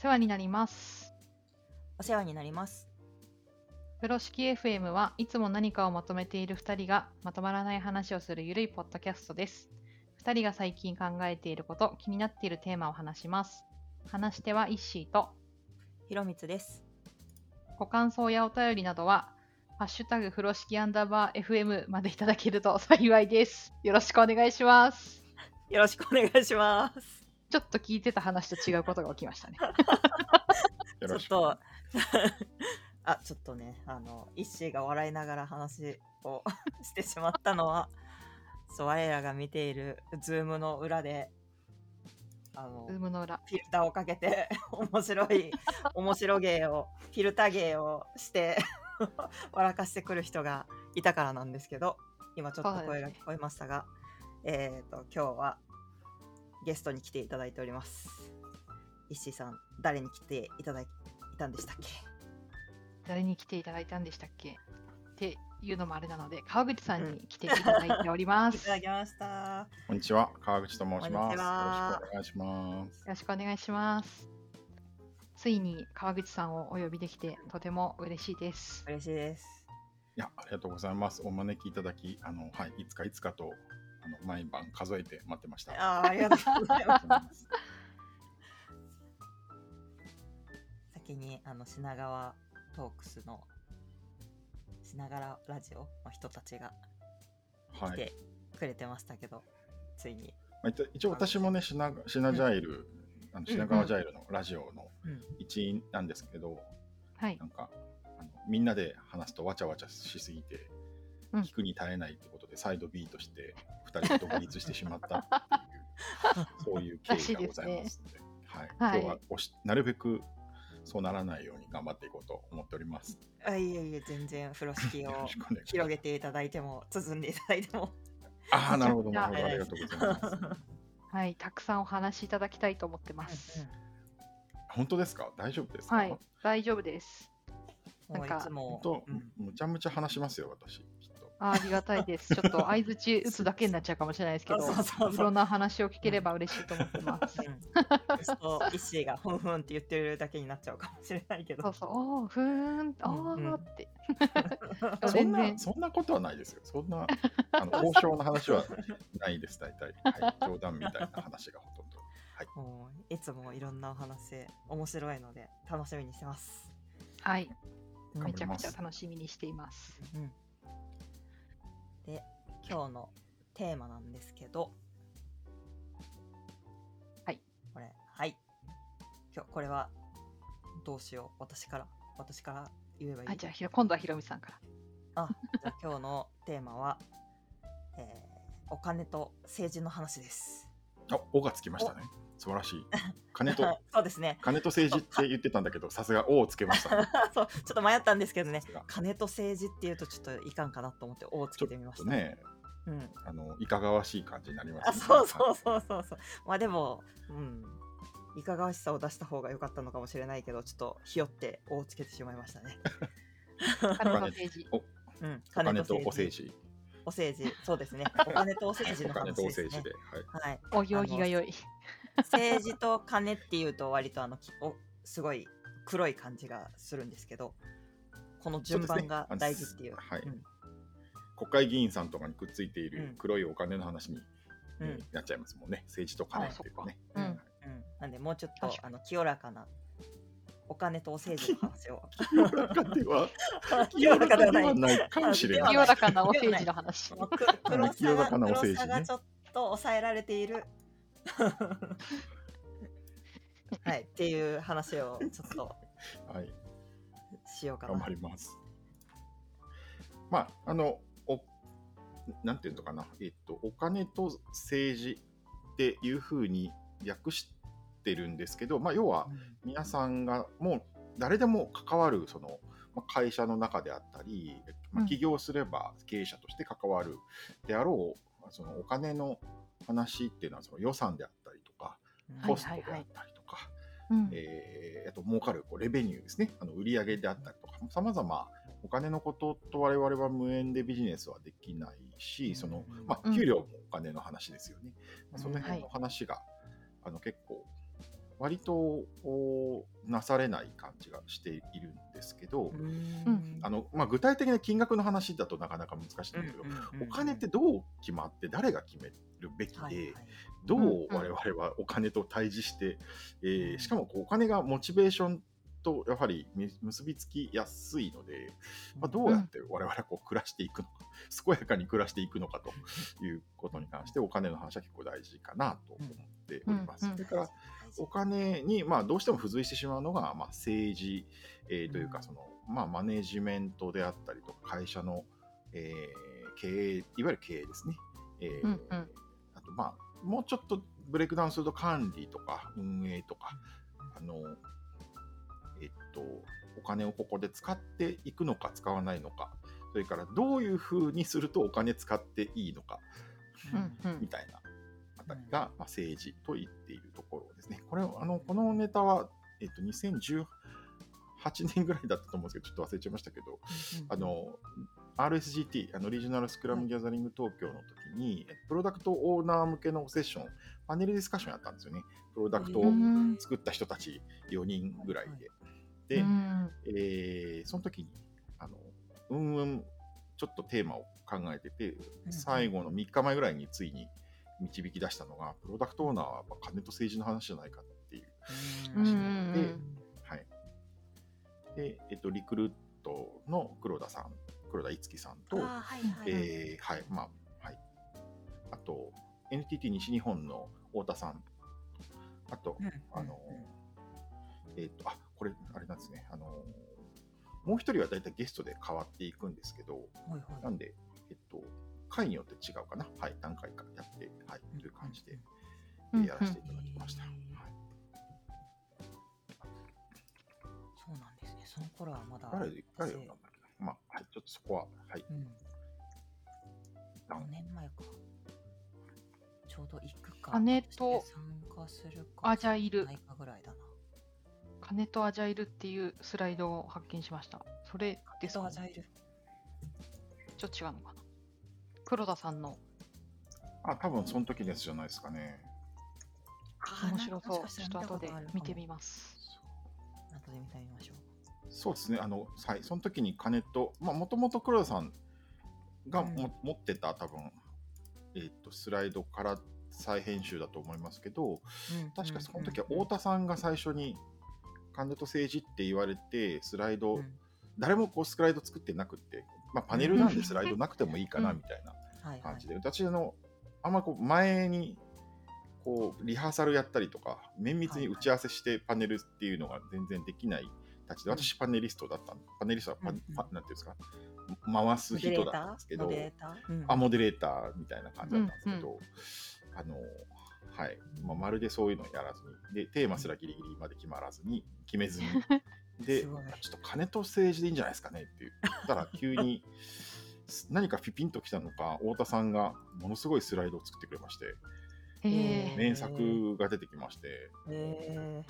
世話になります。お世話になります。風呂敷 FM はいつも何かをまとめている2人がまとまらない話をするゆるいポッドキャストです。2人が最近考えていること、気になっているテーマを話します。話し手はイッシーと、ひろみつです。ご感想やお便りなどは、ハッシュタグ風呂敷アンダーバー FM までいただけると幸いです。よろしくお願いします。よろしくお願いします。ちょっと聞いてた話と違うことが起きましたね。ちょっよろしく。と、あ、ちょっとね、あの、イッシーが笑いながら話をしてしまったのは、そう、我らが見ているズームの裏で、あのズー、ムの裏。フィルターをかけて、面白い、面白芸を、フィルター芸をして、笑かしてくる人がいたからなんですけど、今ちょっと声が聞こえましたが、えっ、と、今日はゲストに来ていただいております。石井さん、誰に来ていただいたんでしたっけ？誰に来ていただいたんでしたっけ？っていうのもあれなので、川口さんに来ていただいておりまいす。ただきました。こんにちは、川口と申します。よろしくお願いします。よろしくお願いします。ついに川口さんをお呼びできてとても嬉しいです。嬉しいです。いや、ありがとうございます。お招きいただき、あの、はい、いつかいつかと、あの、毎晩数えて待ってました。あーありがとうございます。先にあの品川トークスの品川ラジオの人たちがはい。来てくれてましたけど、ついに、まあ一応私もね、品品ジャイル、あの品川ジャイルのラジオのうん、一員なんですけど、はいな。んか、あのみんなで話すとわちゃわちゃしすぎて、うん聞くに耐えないってことで、サイド B として2人が独立してしまったっていう、そういう経緯がございますので、はい、はい今日はおしなるべくそうならないように頑張っていこうと思っております。あいえいえ全然風呂敷を。広げていただいても包んでいただいてもああ、なるほど、なるほど、ありがとうございます。はい。たくさんお話しいただきたいと思ってます。本当ですか？大丈夫ですか、はい。大丈夫です。もういなんか本つも当、うんむちゃむちゃ話しますよ、私、きっと。あありがたいです。ちょっと 相づち打つだけになっちゃうかもしれないですけど、そうそうそういろんな話を聞ければ嬉しいと思ってます。うんそうがふんふんって言ってるだけになっちゃうかもしれないけどそうそう、おー、ふーん、おうんうんーって。そんな、全然そんなことはないですよ。そんな、あの、交渉の話はないです、大体。はい、冗談みたいな話がほとんど。もういつもいろんなお話面白いので楽しみにしてます。はい。うんめちゃくちゃ楽しみにしています。うんで今日のテーマなんですけどはいこれはい今日これはどうしよう私から私から言えばいい？あ、じゃあひろ、今度はひろみさんから。あじゃあ今日のテーマは、えーお金と政治の話です。あ、おがつきましたね。素晴らしい。金と、そうですね。金と政治って言ってたんだけど、さすがおをつけましたね。そうちょっと迷ったんですけどね金と政治っていうとちょっといかんかなと思って「お」をつけてみました。ね、うん、あの、いかがわしい感じになりますあね。そうそうそうそうそう。まあでも、うん、いかがわしさを出した方が良かったのかもしれないけどちょっとひよって「お」をつけてしまいましたね。金と政治。うん、お金とお政治。お政治そうですね。お金とお政治のお金とお話ですね政。治で。はい。はい。お行儀が良い。政治と金っていうと割とあのきおすごい黒い感じがするんですけどこの順番が大事っていう。はいうん国会議員さんとかにくっついているうん黒いお金の話に、うんねなっちゃいますもんね。政治と金っていうとね。うんうんなんでもうちょっとあの清らかなお金とお政治の話を 清らかでは、清らかではない。かもしれない。清らかなお政治の話。黒さがちょっと抑えられている。はい、っていう話をちょっと はい。しようかな。頑張ります。まあ、あの、お、なんていうのかな、えっと、お金と政治っていうふうに訳してるんですけど、まあ、要は皆さんがもう誰でも関わる、その、まあ会社の中であったり、まあ、うん起業すれば経営者として関わるであろう、そのお金の話っていうのはその予算であったりとか、うん。コストであったりとか、うん。えーあと儲かるこうレベニューですね、あの売上であったりとか、さまざまお金のことと我々は無縁でビジネスはできないし、そのうんまあ、うん。給料もお金の話ですよね。まあそのうん。辺の話が、あの結構割とおなされない感じがしているんですけど、うん。あのまあ、具体的な金額の話だとなかなか難しいんだけど、お金ってどう決まって誰が決めるべきで、はいはい。どううん我々はお金と対峙して、えーうん。しかもこうお金がモチベーションとやはりみ結びつきやすいので、まあ、どうやって我々はこう暮らしていくのか、健やかに暮らしていくのかということに関してお金の話は結構大事かなと思っております。うん。うん。それからお金に、まあ、どうしても付随してしまうのが、まあ、政治、えーというかその、まあ、マネジメントであったりとか会社の、えー経営いわゆる経営ですね。えーうんうん。あとまあもうちょっとブレイクダウンすると管理とか運営とかあのえっとお金をここで使っていくのか使わないのかそれからどういうふうにするとお金使っていいのかうんうん。みたいな。あたりが、まあ、政治と言っているところですね。これあのこのネタは、えっと、2018年ぐらいだったと思うんですけど、ちょっと忘れちゃいましたけど、あの RSGT、あのリージョナルスクラムギャザリング東京の時に、プロダクトオーナー向けのセッション、パネルディスカッションやったんですよね。プロダクトをうん。作った人たち4人ぐらいで。うで、ん。えーその時に、あの、うんうん、ちょっとテーマを考えてて、うん最後の3日前ぐらいについに導き出したのが、プロダクトオーナーはやっぱ金と政治の話じゃないかっていう。うんうんではい。で、えっと、リクルートの黒田さん、黒田いつきさんと、あーはいはいはいえーはい、まあ、はい。あと、NTT 西日本の太田さん、あと、うんあの、えっ、と、あ、これ、あれなんですね、あの、もう一人は大体ゲストで変わっていくんですけど、はいはいなんで、えっと、回によって違うかな。はい、何回かやって、はい、という感じで、うんやらせていただきました。うんはいそうなんですね。その頃はまだ。まあ、はい、ちょっとそこは、はい。うん。なん5年前か。ちょうど行くか。金と参加するか。アジャイルないかぐらいだな。金とアジャイルっていうスライドを発見しました。それですか、ね、とアジャイル。ちょっと違うのかな黒田さんの。あ、多分その時のやつじゃないですかね。面白そう。ちょっと後で見てみます。後で見てみましょう。そうですね、あの、はい、その時に金と、まあ、もともと黒田さんがも、うん。持ってた多分、えっ、と、スライドから再編集だと思いますけど、確かその時は太田さんが最初に、金と政治って言われて、スライド、うん。誰もこうスライド作ってなくって、まあ、パネルなんでスライドなくてもいいかなうん。みたいなはいはい。感じで、私あの、あんまこう前にこうリハーサルやったりとか、綿密に打ち合わせしてパネルっていうのが全然できないたちで、うん。私パネリストだったんパネリストはパ、うんうん。パなんていうんですか、回す人だったんですけどモ、デレーター？うんあ、モデレーターみたいな感じだったんですけど、あの、はい、まあ、まるでそういうのをやらずに、で、テーマすらギリギリまで決まらずに、決めずに、で、ちょっと金と政治でいいんじゃないですかねって言ったら、急に何かピピンときたのか、太田さんがものすごいスライドを作ってくれまして、えー、名作が出てきまして、へ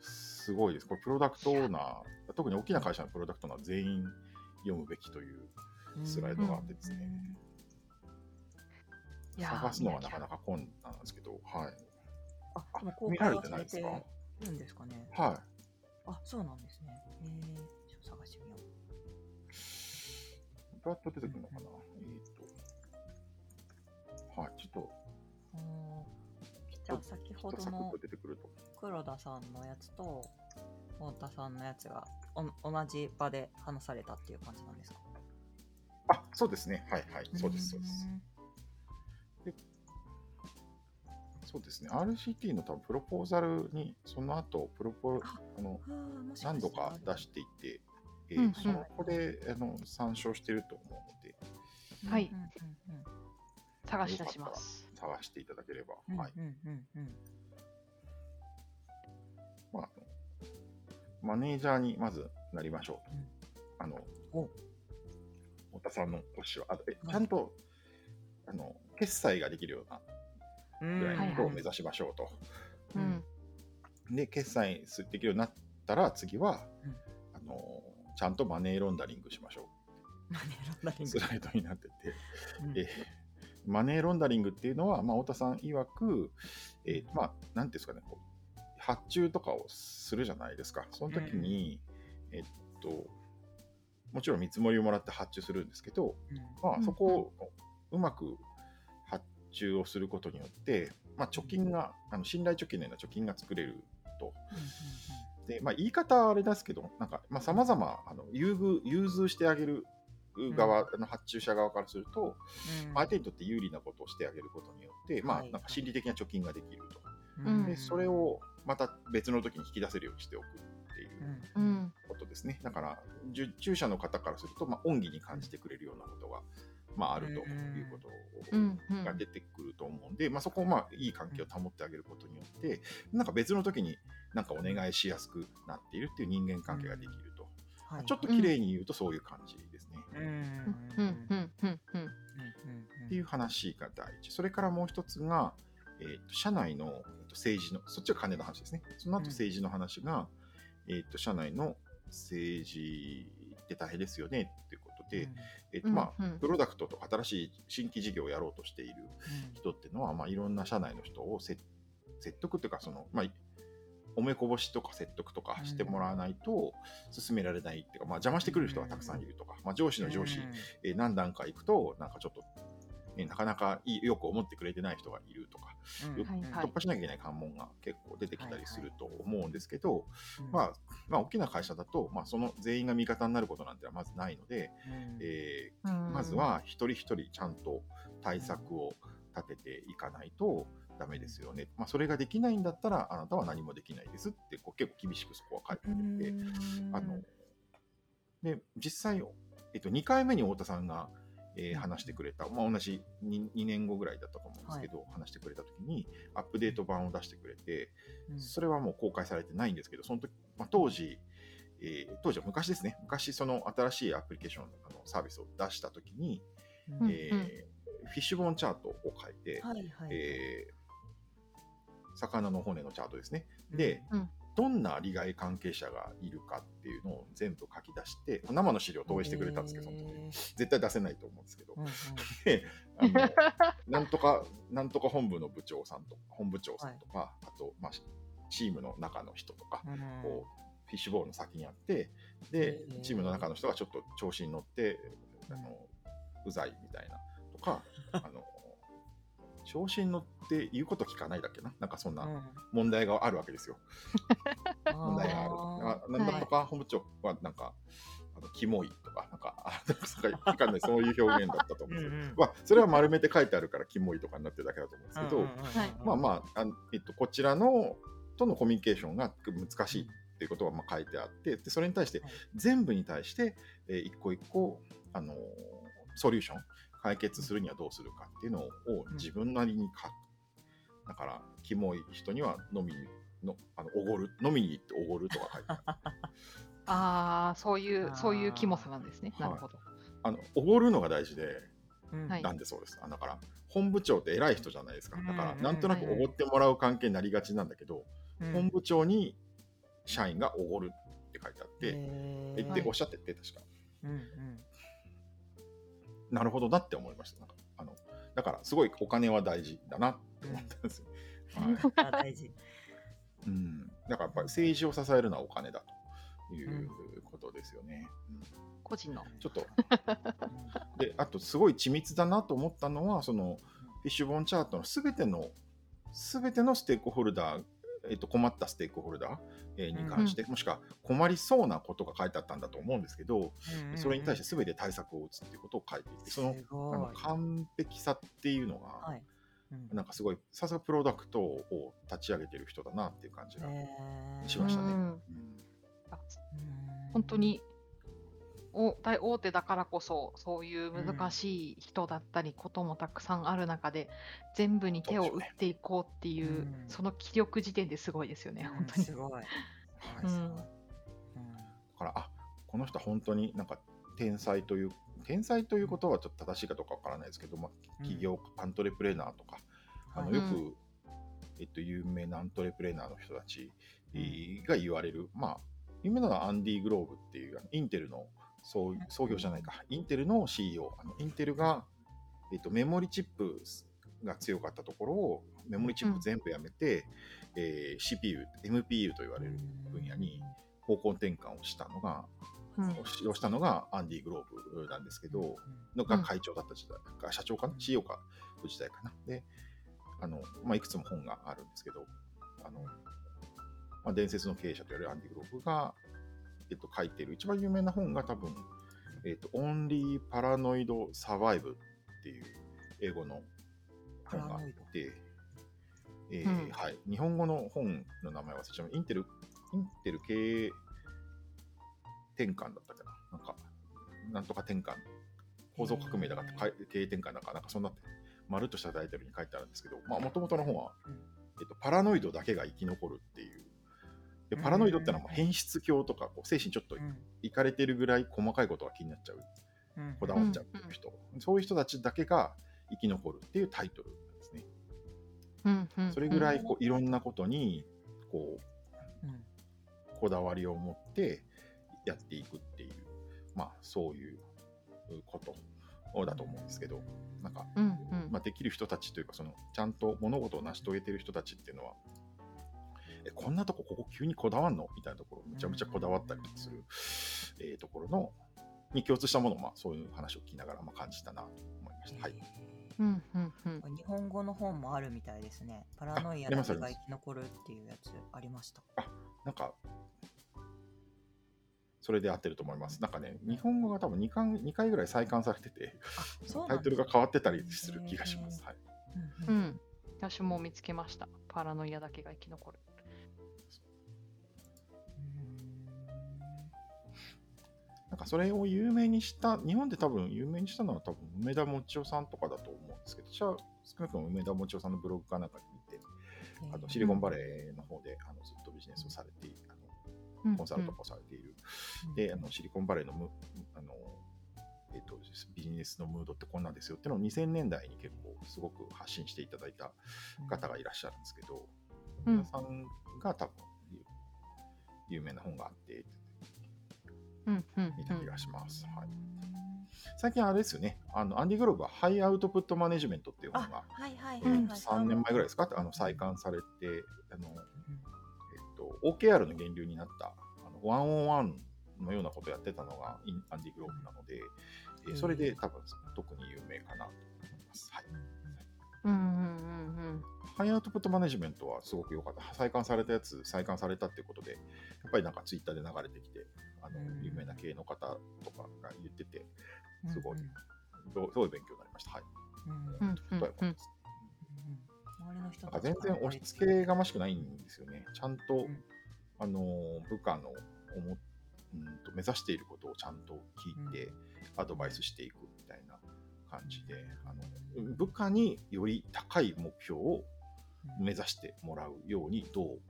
すごいです。これ、プロダクトオーナー、特に大きな会社のプロダクトオーナー全員読むべきというースライドがあってですね、いやー探すのはなかなか困難なんですけど、はい。あ、でも公見られてないですか？るんですかね。はい。あ、そうなんですね。えー、どうやって出てくるのかな、えっ、と。はい、ちょっと、じゃあ先ほどの。黒田さんのやつと太田さんのやつがお同じ場で話されたっていう感じなんですか？あ、そうですね。はいはい。そうです、そうです。そうですね。RCT の多分プロポーザルに、その後、プロポああの、何度か出していて、えうんうん。ーそこであの参照してると思うので、はい。うんうん探し出します。探していただければ、うんうんはい。うんうん。うんまあ、あのマネージャーにまずなりましょうと。うん。あの、お。太田さんの推しは、ちゃんと、あの、決済ができるようなうん。ぐらいのはいはいことを目指しましょうと。ううんん。で、決済すできるようになったら、次は、うん。あの、ちゃんとマネーロンダリングしましょマネーロンダリう。ングスライドになってて。うんえマネーロンダリングっていうのは、まあ、太田さん曰く、えーまあ、なんていうんですかね、発注とかをするじゃないですか。その時に、えっと、もちろん見積もりをもらって発注するんですけど、まあ、そこをうまく発注をすることによって、まあ、貯金が、あの信頼貯金のような貯金が作れると。で、まあ、言い方はあれですけど、なんか、まあ、様々、あの、優遇、融通してあげる側、あの発注者側からすると、相手にとって有利なことをしてあげることによって、まあ、はい。なんか心理的な貯金ができると。うん。で、それをまた別の時に引き出せるようにしておくっていううん。ことですね。だから、受注者の方からすると、まあ、恩義に感じてくれるようなことが、まあ、あるということうんうんが出てくると思うんで、まあ、そこをまあいい関係を保ってあげることによって、なんか別の時になんかお願いしやすくなっているっていう人間関係ができると。はいちょっと綺麗に言うとそういう感じですね。うんうんうんうんうんっていう話が第一。それからもう一つが、えーと社内のえーと政治の、そっちは金の話ですね。その後うん政治の話が、えーと社内の政治って大変ですよねっていうことで、えーとまあプロダクトとか新しい新規事業をやろうとしている人っていうのは、まあ、いろんな社内の人をせ説得っていうかその、まあ、おめこぼしとか説得とかしてもらわないと進められないっていうか、まあ、邪魔してくる人がたくさんいるとか、まあ、上司の上司、えー何段か行くとなんかちょっと、ね、なかなかいいよく思ってくれてない人がいるとか、よはいはい突破しなきゃいけない関門が結構出てきたりすると思うんですけど、まあ、まあ大きな会社だと、まあ、その全員が味方になることなんてのはまずないので、えーうんまずは一人一人ちゃんと対策を立てていかないとダメですよね。まあ、それができないんだったら、あなたは何もできないですってこう結構厳しくそこは書いてあって、あので実際、えっと、2回目に太田さんが、えーうん。話してくれた、まあ、同じ 2, 2年後ぐらいだったと思うんですけど、話してくれた時にアップデート版を出してくれて、それはもう公開されてないんですけど、その時、まあ、当時、えー当時は昔ですね、昔その新しいアプリケーションあのサービスを出した時に、うん。えーフィッシュボーンチャートを書いて、はいはいえー魚の骨のチャートですね。で、うんどんな利害関係者がいるかっていうのを全部書き出して、生の資料を投影してくれたんですけど、その時絶対出せないと思うんですけど、で あのなんとか、なんとか本部の部長さんとか、本部長さんとか、あと、まあ、チームの中の人とか、こう、フィッシュボールの先にあって、でチームの中の人がちょっと調子に乗って、あの、うざいみたいな、とか、あの、調子に乗って言うこと聞かないだっけな。なんかそんな問題があるわけですよ。問題がある。あなんだとか、本部長はなんか、あのキモいとか、なんか、あなんかそうかわかんない、そういう表現だったと思うんですけど、まあ、それは丸めて書いてあるから、キモいとかになってるだけだと思うんですけど、まあまあ、あのえっと、こちらのとのコミュニケーションが難しいっていうことがまあ書いてあって、でそれに対してはい、全部に対して、えー一個一個、あのーソリューション、解決するにはどうするかっていうのを自分なりに書く。だから、キモい人には飲みにの、あの、おごる、飲みに行っておごるとか書いてある。ああ、そういう、そういうキモさなんですね。はい。なるほど。あの、おごるのが大事で、はい。なんでそうです。あだから、本部長って偉い人じゃないですか。だから、うん。なんとなくおごってもらう関係になりがちなんだけど、本部長に社員がおごるって書いてあって、えはい。でおっしゃってて確かなるほどなって思いました。なんかあのだからすごいお金は大事だなって思ったんですよ、は い大事。うん、だからやっぱり政治を支えるのはお金だということですよね、うん。個人の。ちょっと。であとすごい緻密だなと思ったのはそのフィッシュボーンチャートのすべてのすべてのステークホルダー、えっと、困ったステークホルダーえーに関して、もしくは困りそうなことが書いてあったんだと思うんですけど、それに対してすべて対策を打つっていうことを書いていてそのすあの。完璧さっていうのが、はい。うん。なんかすごいさすがプロダクトを立ち上げてる人だなっていう感じが、しましたね。うん。本当にお大大手だからこそそういう難しい人だったりこともたくさんある中で、全部に手を打っていこうっていううん。その気力時点ですごいですよね、本当に。す。ごい。はいうん。だからあこの人は本当になんか天才という天才ということはちょっと正しいかどうかわからないですけど、まあ、うん。企業、アントレプレーナーとかあのはいよく、うん。えっと、有名なアントレプレーナーの人たちえーが言われる、まあ有名なのはアンディ・グローブっていうインテルの創創業じゃないか。インテルの CEO あのインテルが、えっと、メモリチップが強かったところをメモリチップ全部やめて、えー CPU、MPU と言われる分野に方向転換をしたのが、うん。をしたのがアンディ・グローブなんですけど、のが会長だった時代、か社長かな ?CEO か時代かな？で、あの、まあ、いくつも本があるんですけど、あの、まあ、伝説の経営者と言われるアンディ・グローブが、えっと、書いている一番有名な本が多分、えっと、Only Paranoid Survive っていう英語の本があって、えーうんはい、日本語の本の名前忘れちゃう。インテル、インテル経営転換だったかな。なんか、なんとか転換、構造革命だかってかい経営転換だか、なんかそんな、まるっとしたタイトルに書いてあるんですけど、まあ、もともとの本は、えっと、パラノイドだけが生き残るっていう。でパラノイドってのはもう変質狂とか、こう精神ちょっといかれてるぐらい細かいことが気になっちゃう、こだわっちゃうっていう人、そういう人たちだけが生き残るっていうタイトルなんですね。うんうんそれぐらいこういろんなことにこうこだわりを持ってやっていくっていう、まあそういうことだと思うんですけど、なんか、うんうん。まあ、できる人たちというか、そのちゃんと物事を成し遂げてる人たちっていうのは、えこんなとこここ急にこだわんの？みたいなところ、めちゃめちゃこだわったりする、えーところの、に共通したものを、まあ、そういう話を聞きながら、まあ、感じたなと思いました。はい。うんうんうん日本語の本もあるみたいですね。パラノイアが生き残るっていうやつありました。なんか、それで合ってると思います。なんかね、日本語が多分2回 ,2 回ぐらい再刊されてて、あ、そうタイトルが変わってたりする気がします。はい、うんうんうん私も見つけましたパラノイアだけが生き残るかそれを有名にした、日本で多分有名にしたのは多分梅田もちおさんとかだと思うんですけど、私は少なくとも梅田もちおさんのブログかなんかに見て、あのシリコンバレーの方であのずっとビジネスをされていあのコンサルとかをされている。で、あのシリコンバレーのむあの、えっとビジネスのムードってこんなんですよっていうのを2000年代に結構すごく発信していただいた方がいらっしゃるんですけど、うん。皆さんが多分有有名な本があって、うんうんみたいな気がします。はい、最近あれですよね、あのアンディ・グローブはハイアウトプットマネジメントっていう本が、はいはいえーはいはい。3年前ぐらいですか、あの再刊されて、あのえっと、OKR の源流になったあのワンオンワンのようなことをやってたのがインアンディ・グローブなので、えーそれで多分特に有名かなと思います。はいうんうんうんハイアウトプットマネジメントはすごく良かった。再刊されたやつ、再刊されたっていうことで、やっぱりなんかツイッターで流れてきて、あのうん。有名な経営の方とかが言ってて、うんすごいうんすごい勉強になりました？はい。うん。うんうんとは思います周りの人なんか全然押し付けがましくないんですよね。ちゃんと、ん。あの部下の思っうんと目指していることをちゃんと聞いて、アドバイスしていくみたいな感じで、あの部下により高い目標を目指してもらうようにどう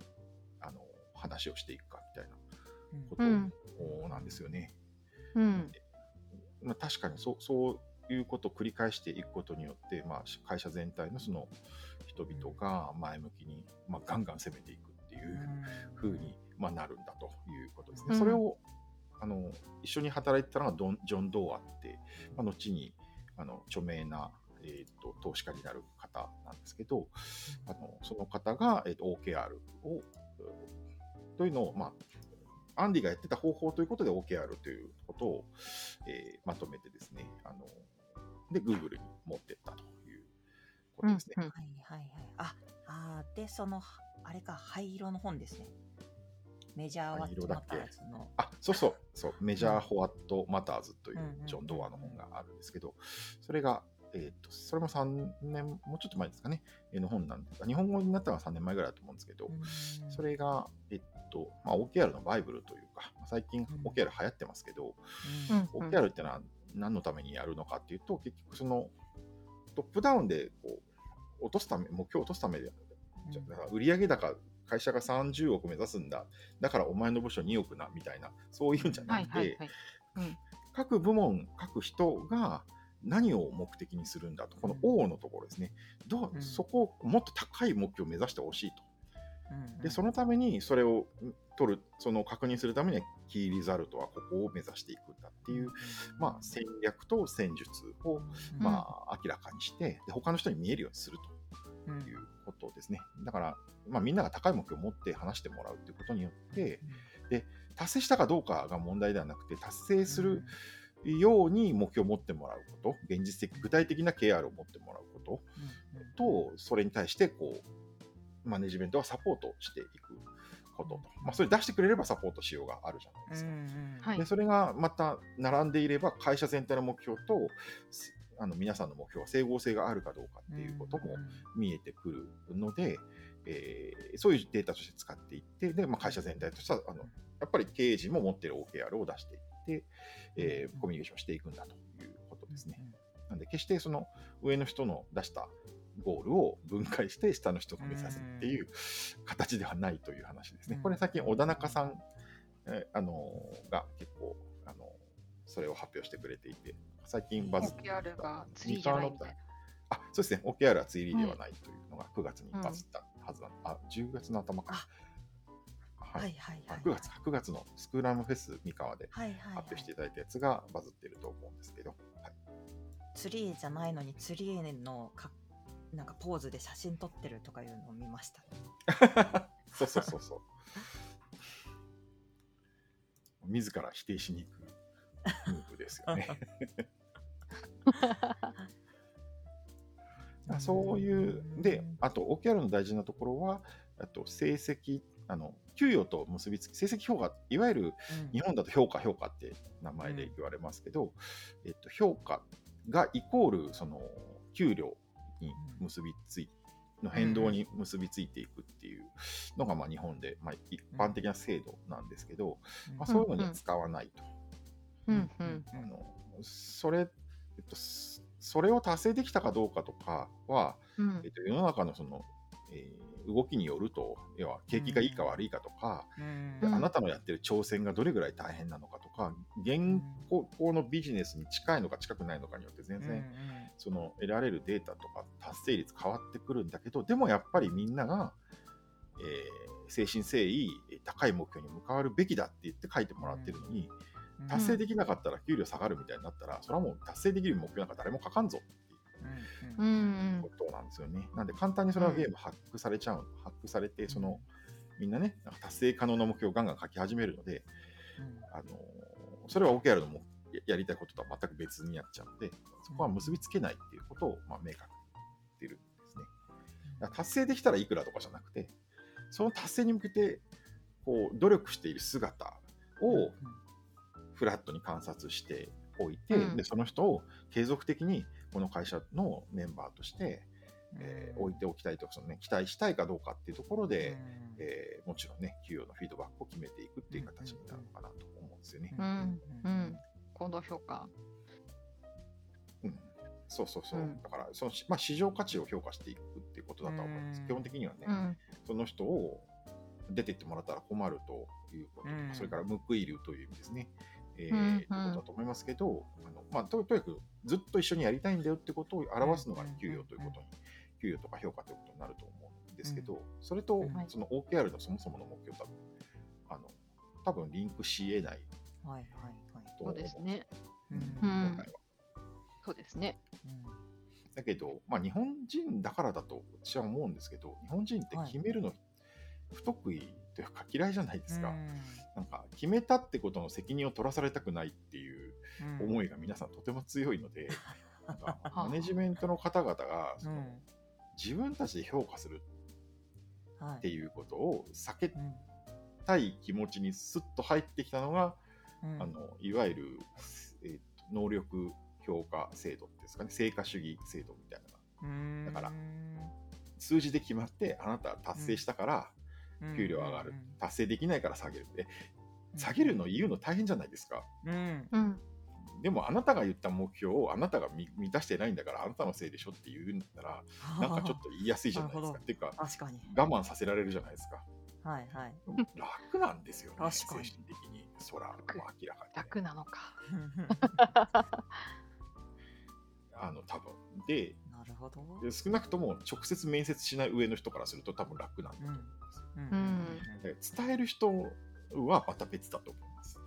あの話をしていくかみたいなこうん。となんですよね。うん。まあ、確かにそうそういうことを繰り返していくことによって、まあ、会社全体のその人々が前向きに、まあ、ガンガン攻めていくっていうふうに、まあ、なるんだということですね。うん。それをあの一緒に働いてたのがドンジョン・ドーアって、まあ、後にあの著名な、えー、と投資家になる方なんですけど、あのその方が、えー、と OKR を、うんというのを、まあ、アンディがやってた方法ということで OKR ということを、えーまとめてですね、あので、Google に持ってったというこうんとですね。うんはいはいはい。あ、あーで、その、あれか、灰色の本ですね。メジャーワットマターズの。あそうそうそう、メジャー・ホワット・マターズというんうんうジョン・ドアの本があるんですけど、それが、えー、とそれも3年、もうちょっと前ですかね、えーの本なんですが、日本語になったのは3年前ぐらいだと思うんですけど、うんそれが、えっと、まあ、OKR のバイブルというか、まあ最近うん。OKR 流行ってますけど、うん。OKR ってのは何のためにやるのかっていうと、結局そのトップダウンでこう落とすため、目標を落とすためで、売上高、会社が30億目指すんだ、だからお前の部署2億なみたいな、そういうんじゃはないくて、各部門、各人が何を目的にするんだと、この O のところですね、どううん。そこをもっと高い目標を目指してほしいと。うんで、そのためにそれを取る、その確認するためには、キーリザルトはここを目指していくんだっていう、まあ、戦略と戦術を、まあ、明らかにしてで、他の人に見えるようにするとうんいうこことですね。だから、まあ、みんなが高い目標を持って話してもらうっていうことによって、で達成したかどうかが問題ではなくて、達成するように目標を持ってもらうこと、現実的、具体的な KR を持ってもらうことと、それに対してこう、マネジメントはサポートしていくことと、まあ、それ出してくれればサポートしようがあるじゃないですか。はい。でそれがまた並んでいれば、会社全体の目標と、すあの皆さんの目標は整合性があるかどうかっていうことも見えてくるので、えーそういうデータとして使っていって、でまあ、会社全体としてはあの、やっぱり経営陣も持っている OKR を出していって、えーコミュニケーションしていくんだということですね。なんで、決してその上の人の出したゴールを分解して下の人が目指すっていう形ではないという話ですね。うんこれ最近、小田中さん、えーあのーが結構、あのーそれを発表してくれていて、最近バズって OKR がツリーじゃないみたいな。あ、そうですね。OKR はツイリーではないというのが9月にバズったはずなんあ、10月の頭か。ははいいはいはい。9月、9月のスクラムフェス三河で。発表していただいたやつがバズってると思うんですけど、はい、ツリーじゃないのにツリーのかなんかポーズで写真撮ってるとかいうのを見ました。そうそうそうそう。自ら否定しに行くムーブですよね。そういう、で、あと OKR の大事なところは、あと成績、あの給与と結びつき、成績評価、いわゆる日本だと評価、評価って名前で言われますけど、えっと、評価がイコールその給料に結びついの変動に結びついていくっていうのがまあ日本でまあ一般的な制度なんですけど、まあ、そういうのには使わないと。うんうん。あのそれ、えっと、そそれを達成できたかどうかとかは、うん。えっと、世の中のその、えー動きによると、要は景気がいいか悪いかとか、でうん。あなたのやってる挑戦がどれぐらい大変なのかとか、現行のビジネスに近いのか近くないのかによって全然、その得られるデータとか達成率変わってくるんだけど、でもやっぱりみんなが、えー誠心誠意高い目標に向かわるべきだって言って書いてもらってるのに、達成できなかったら給料下がるみたいになったら、それはもう達成できる目標なんか誰も書かんぞううん。うんことなんですよね。なんで簡単にそれはゲームハックされちゃう、ハックされて、そのみんなね、なんか達成可能な目標をガンガン書き始めるので、あのーそれは OKR のもややりたいこととは全く別にやっちゃうので、そこは結びつけないっていうことを、まあ、明確に言ってるんですね。だから達成できたらいくらとかじゃなくて、その達成に向けてこう努力している姿をフラットに観察しておいて、うん。でその人を継続的にこの会社のメンバーとして、えー置いておきたいとかその、ね、期待したいかどうかっていうところで、えーもちろんね、給与のフィードバックを決めていくっていう形になるのかなと思うんですよね。うん。うん行動評価。うん、そうそうそう。うん。だからその、まあ、市場価値を評価していくっていうことだとは思います。うん。基本的にはね、うん。その人を出てってもらったら困るということ、うん。それから報いるという意味ですね。えーうんうん。ってことだと思いますけど、あのまあ、ととにかくずっと一緒にやりたいんだよってことを表すのが給与ということに、給与とか評価ということになると思うんですけど、それとはいその OKR のそもそもの目標多分あの多分リンクし得ないはいはいはい。そうと思うんですね。うん。うん。本来は。そうですね。だけど、まあ、日本人だからだと私は思うんですけど、日本人って決めるの不得意か嫌いじゃないですか。なんか決めたってことの責任を取らされたくないっていう思いが皆さんとても強いので、なんかマネジメントの方々がその自分たちで評価するっていうことを避けたい気持ちにスッと入ってきたのが、あのいわゆる、えーと能力評価制度っていうんですかね、成果主義制度みたいな。だから数字で決まって、あなたは達成したから給料上がる、達成できないから下げる。え下げるの言うの大変じゃないですか？うん。うん。でもあなたが言った目標をあなたが満満たしてないんだからあなたのせいでしょって言うんだったら、なんかちょっと言いやすいじゃないですか。っていうか、確かに。我慢させられるじゃないですか。はいはい。楽なんですよね、確かに。精神的に。そら、もう明らかにね、楽なのか。あの、多分。でほど。で、少なくとも直接面接しない上の人からすると多分楽なんだと思います。うん。で伝える人はまた別だと思います。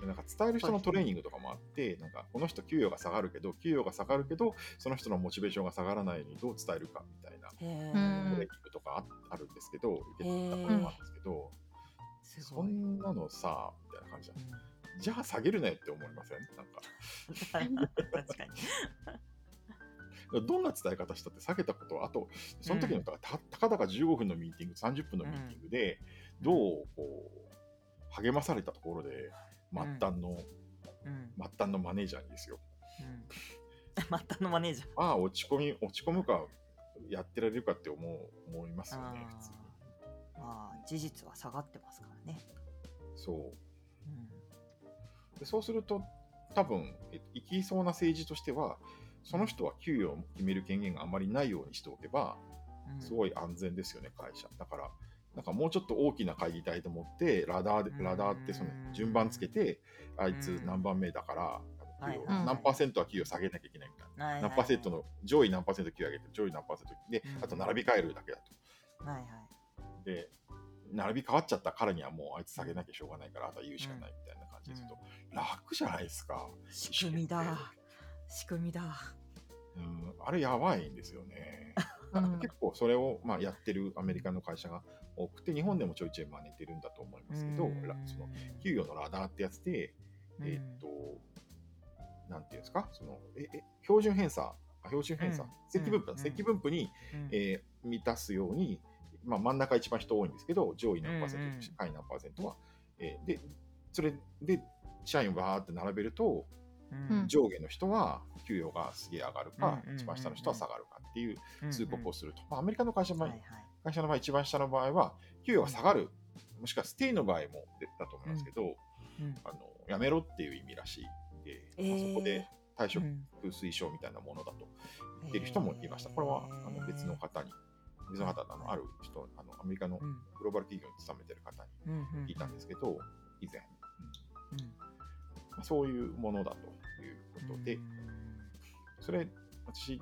でなんか伝える人のトレーニングとかもあって、なんかこの人給与が下がるけど、給与が下がるけど、その人のモチベーションが下がらないようにどう伝えるかみたいなトへうんレーニングとかああるんですけど、受けたこともあるんですけど、そ。んなのさ、みたいな感じじゃんうん。じゃあ下げるなよって思いません？なんか。確かに。どんな伝え方したって下げたことは、あと、その時のたたたかだか15分のミーティング、30分のミーティングで、どうこう励まされたところで、末端の、うん。末端のマネージャーにですよ。うん。末端のマネージャー。ああ、落ち込み、落ち込むか、やってられるかって思う思いますよね、普通に。まあ、事実は下がってますからね。そう。うん。でそうすると、多分え行きそうな政治としては、その人は給与を決める権限があまりないようにしておけば、うんすごい安全ですよね、会社。だから、なんかもうちょっと大きな会議体と思って、ラダーで、うんラダーってその順番つけて、あいつ何番目だから、はい給与はい何パーセントは給与下げなきゃいけないみたいな。はいはい何パーセントの、上位何パーセント給与上げて、上位何パーセントでう、んあと並び替えるだけだと。はいはい。で、並び変わっちゃったからにはもうあいつ下げなきゃしょうがないから、あとは言うしかないみたいな感じですると、楽じゃないですか。仕組みだ。仕組みだ。うん、あれやばいんですよね。うん。結構それを、まあ、やってるアメリカの会社が多くて、日本でもちょいちょい真似てるんだと思いますけど、その給与のラダーってやつで、えーっと、なんていうんですか、そのええ標準偏差、あ標準偏差、うん。積分布積分布に、うん。えー満たすように、まあ、真ん中一番人多いんですけど、上位何パーセント、下位何パーセントは、えーで、それで社員をバーって並べると、うん上下の人は給与がすげえ上がるか、一番下の人は下がるかっていううん通告をすると、まあ、アメリカの会社の場合。会社の場合、一番下の場合は、給与が下がる、もしくはステイの場合もだと思いますけど、うん。あのやめろっていう意味らしいんで、えー。まあそこで退職うん。推奨みたいなものだと言ってる人もいました。これはあの別の方に、別ののある人あの、アメリカのうん。グローバル企業に勤めてる方に聞いたんですけど、以前、うんそういうものだということで、それ、私、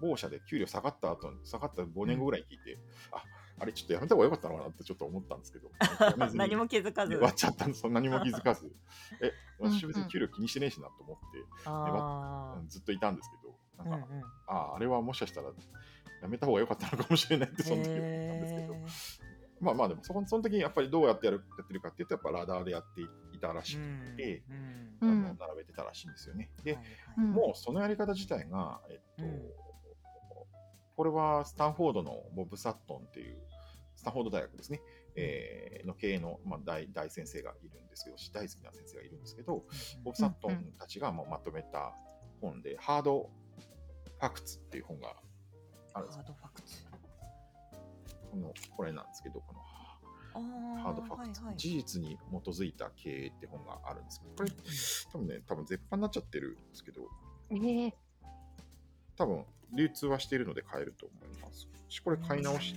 某社で給料下がった後、下がった5年後ぐらいに聞いて、あ、あれちょっとやめた方がよかったのかなってちょっと思ったんですけど、何も気づかず。終。わっちゃったんです、そんなにも気づかず。え、うん私別に給料気にしてねえしなと思って、あうんずっといたんですけど、あ。なんか、うんうん。ああ、あれはもしかしたらやめた方が良かったのかもしれないって、その時思ったんですけど、へまあまあでもその時にやっぱりどうやってやるやってるかっていうと、やっぱラダーでやっていたらしくーて、あの並べてたらしいんですよね。で、もうそのやり方自体が、えっと、うん。これはスタンフォードのボブ・サットンっていう、スタンフォード大学ですね、えーの経営の、まあ、大大先生がいるんですけど、大好きな先生がいるんですけど、ボブ・サットンたちがまあまとめた本で、ハード・ファクツっていう本があるんです。ハードファクツ。このこれなんですけど、このハードファクツ、はいはい。事実に基づいた経営って本があるんですけど、これ、多分ね、多分絶版になっちゃってるんですけど、ええ多分流通はしているので買えると思います。私これ買い直し、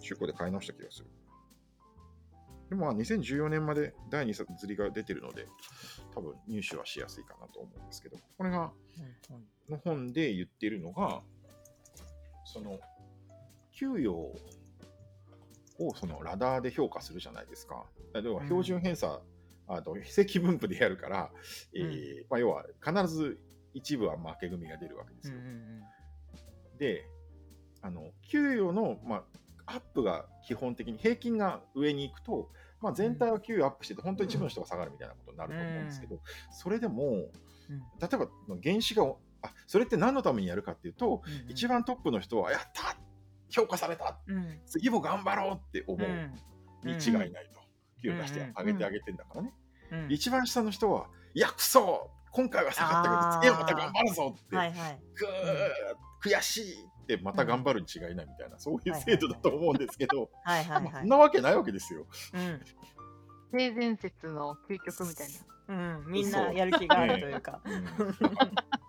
中古で買い直した気がする。でもまあ2014年まで第2冊釣りが出てるので、多分入手はしやすいかなと思うんですけど、これが、の本で言っているのが、その、給与をそのラダーで評価するじゃないですか。要は標準偏差、あと積分布でやるから、えーまあ、要は必ず一部は負け組が出るわけですよ。うんうんで、あの給与の、まあ、アップが基本的に平均が上に行くと、まあ、全体は給与アップしてて、本当に一部の人が下がるみたいなことになると思うんですけど、それでも、うん。例えば原資が、あそれって何のためにやるかっていうと、うんうん。一番トップの人は、やった評価された。うん。次も頑張ろうって思う。うん。に違いないと。給与出してあげてあげてんだからね。うん。一番下の人は、いや、くそ今回は下がったけど、次はまた頑張るぞって、はいはい。ぐー悔しいってまた頑張るに違いないみたいな、そういう制度だと思うんですけど、はいはいまあはいそんなわけないわけですよ。うん。性善説の究極みたいな。うん。みんなやる気があるというか。うん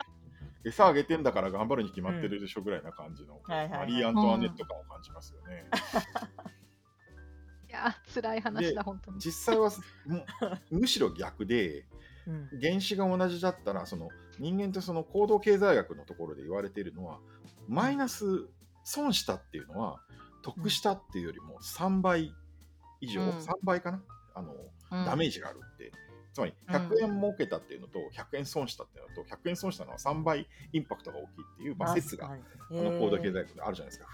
餌あげてんだから頑張るに決まってるでしょぐらいな感じの、はいはいはい。マリー・アントワネット感を感じますよね。いやー、辛い話だ、本当に。実際はむ むしろ逆で、うん。原子が同じだったらその人間ってその行動経済学のところで言われているのはマイナス損したっていうのは得したっていうよりも3倍以上、うん。3倍かな？あの、うん。ダメージがあるってつまりうん100円儲けたっていうのと100円損したっていうのと100円損したのは3倍インパクトが大きいっていう、まあ、説があの高度経へ済学であるじゃないですか。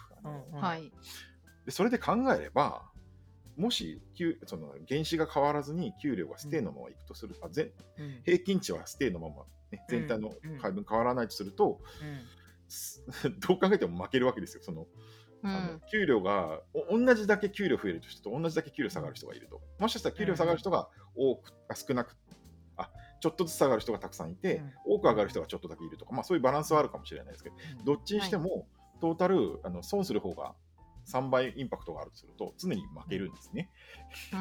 はい。でそれで考えればもし給その原資が変わらずに給料がステイのままいくとする、あぜーうん平均値はステイのまま、ね、全体の配分変わらないとすると、す どう考えても負けるわけですよ。そのうあのん。給料がお同じだけ給料増える人と同じだけ給料下がる人がいると。もしかしたら給料下がる人が多く、あ少なくあちょっとずつ下がる人がたくさんいて、多く上がる人がちょっとだけいるとか、まあ、そういうバランスはあるかもしれないですけど、どっちにしても、トータルあの損する方が3倍インパクトがあるとすると常に負けるんですね。う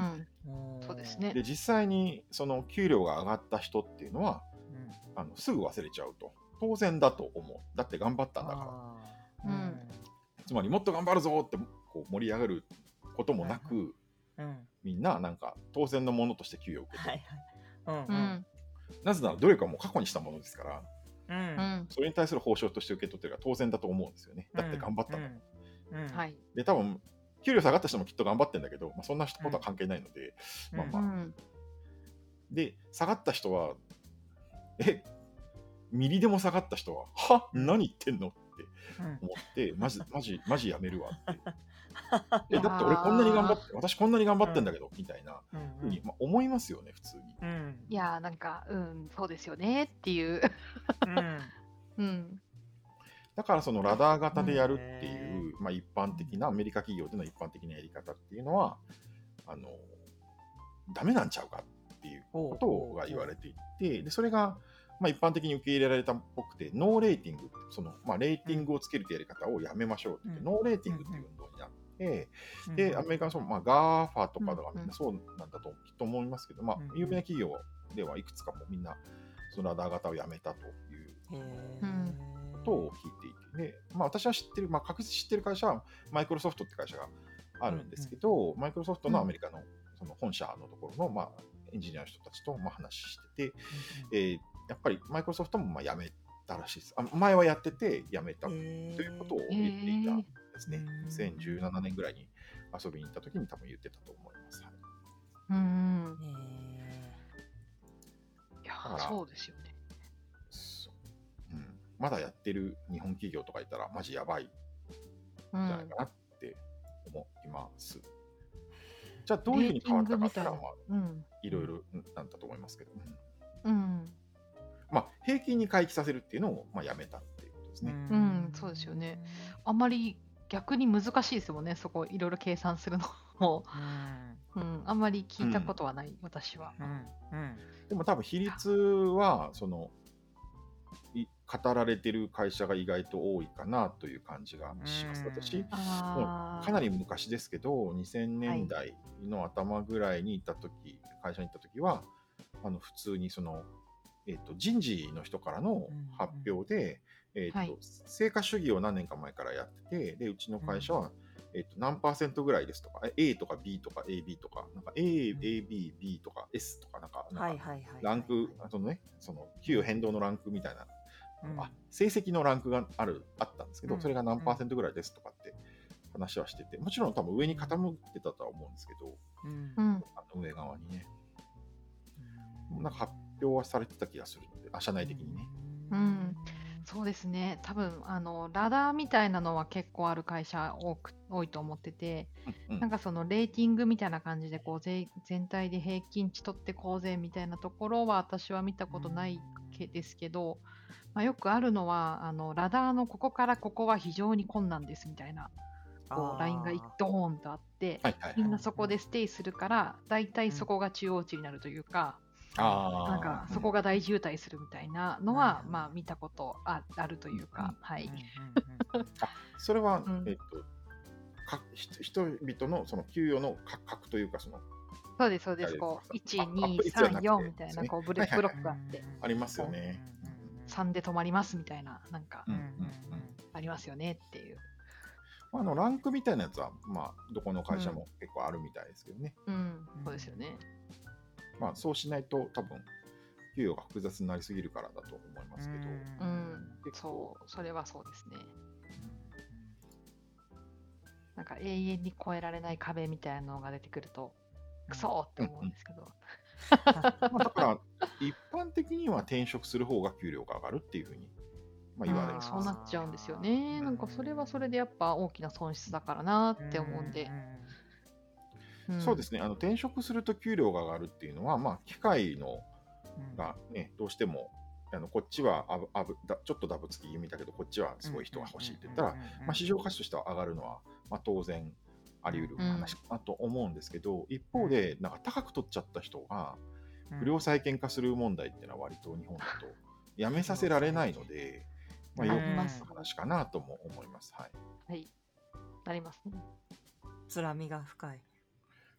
ん。うん。そうですね。で実際にその給料が上がった人っていうのはあのすぐ忘れちゃうと。当然だと思う。だって頑張ったんだから。うん。つまりもっと頑張るぞってこう盛り上がることもなく、うんうんみんななんか当然のものとして給与を受けてる、はいはい。ううんん。なぜなら努力はもう過去にしたものですからうんう。ん。それに対する報酬として受け取ってるから当然だと思うんですよねだって頑張ったもん、うん。うんはい。で多分給料下がった人もきっと頑張ってんだけど、まあ、そんなことは関係ないので、まあまあうん。で下がった人はえ？ミリでも下がった人はは？何言ってんの？ってうん思ってマジマジマジやめるわって えだって俺こんなに頑張って私こんなに頑張ってんだけど、みたいなうんふうに、まあ、思いますよね普通に。うん。いやーなんか、うん、そうですよねっていう。うん。うん。だからそのラダー型でやるってへいう、まあ、一般的なアメリカ企業での一般的なやり方っていうのはあのダメなんちゃうかっていうことが言われていてでそれが、まあ、一般的に受け入れられたっぽくてノーレーティングってその、まあ、レーティングをつけるってやり方をやめましょうって言って、うん。ノーレーティングっていう運動になって、うんでアメリカのその、まあ、GAFA とかがうんうんみん。なそうなんだときっと思いますけど、まあうん、有名な企業ではいくつかもみんなそのラダー型をやめたということを聞いていて、でまあ、私は知ってる、まあ、確実に知ってる会社はマイクロソフトって会社があるんですけど、マイクロソフトのアメリカのその本社のところの、まあ、エンジニアの人たちとまあ話してて、えーやっぱりマイクロソフトもまあ辞めたらしいです。あ前はやってて辞めたということを言っていた。んですね。へー2017年ぐらいに遊びに行った時に多分言ってたと思います。はいうん。へいやそうですよね。そううん、まだやってる日本企業とかいたらマジやばいんうじゃないんか。なって思います。じゃあどういうふうに変わったかっていうのは。いろいろなんだと思いますけど、うんうん。まあ、平均に回帰させるっていうのを、まあ、やめたっていうことですね。うんそうですよね。あんまり逆に難しいですもんね、そこいろいろ計算するの も。うん。あんまり聞いたことはない、私は。うんうんでも多分比率はそのい語られてる会社が意外と多いかなという感じがします。うん私あーかなり昔ですけど2000年代の頭ぐらいに行った時、会社に行った時はあの普通にその、えー、と人事の人からの発表で、えーとはい。成果主義を何年か前からやっててでうちの会社は、えー、と何パーセントぐらいですとかえ A とか B とか AB とかなんか A、AB、B とか S とかなんかランク、あそのね、その給与変動のランクみたいな、うん。あ成績のランクがあるあったんですけど、うん。それが何パーセントぐらいですとかって話はしてて、もちろん多分上に傾ってたとは思うんですけど、うん。上側にね、なんか発表はされてた気がするので、あ社内的にね。うんそうですね。多分あのラダーみたいなのは結構ある会社多く多いと思ってて、うんうんなんかそのレーティングみたいな感じでこうぜ全体で平均値取ってこうぜみたいなところは私は見たことないけですけど、まあ、よくあるのはあのラダーのここからここは非常に困難ですみたいなこうラインがドーンとあって、はいはいはい。みんなそこでステイするからだいたいそこが中央値になるというか、なんかそこが大渋滞するみたいなのは、まあ見たことああるというか、はい。それは、うんえっと、かひ人々のその給与の価格というか、そのそうです、そうです。こう、ですか？1、2、あアップ率じゃなく3、て4みたいな、こうブレブロックがあって、ありますよね。3で止まりますみたいな、なんかありますよねっていう。あのランクみたいなやつは、まあ、どこの会社も結構あるみたいですけどね。うん、そうですよね。まあ、そうしないと多分、給与が複雑になりすぎるからだと思いますけど、うん、そう、それはそうですね。なんか永遠に越えられない壁みたいなのが出てくると、クソーって思うんですけど。まあだから、一般的には転職する方が給料が上がるっていうふうに、まあ、言われうんます。そうなっちゃうんですよね。うんなんかそれはそれでやっぱ大きな損失だからなって思うんで。そうですね。あの転職すると給料が上がるっていうのは、まあ、機械のが、ね、どうしてもあのこっちはあぶあぶだちょっとダブつき気味だけどこっちはすごい人が欲しいって言ったら、まあ、市場価値としては上がるのは、まあ、当然あり得る話かなと思うんですけど、一方でなんか高く取っちゃった人が不良債権化する問題っていうのは割と日本だとやめさせられないので、まあ、よくあります話かなとも思います。はい。はい。なりますね。つらみが深い。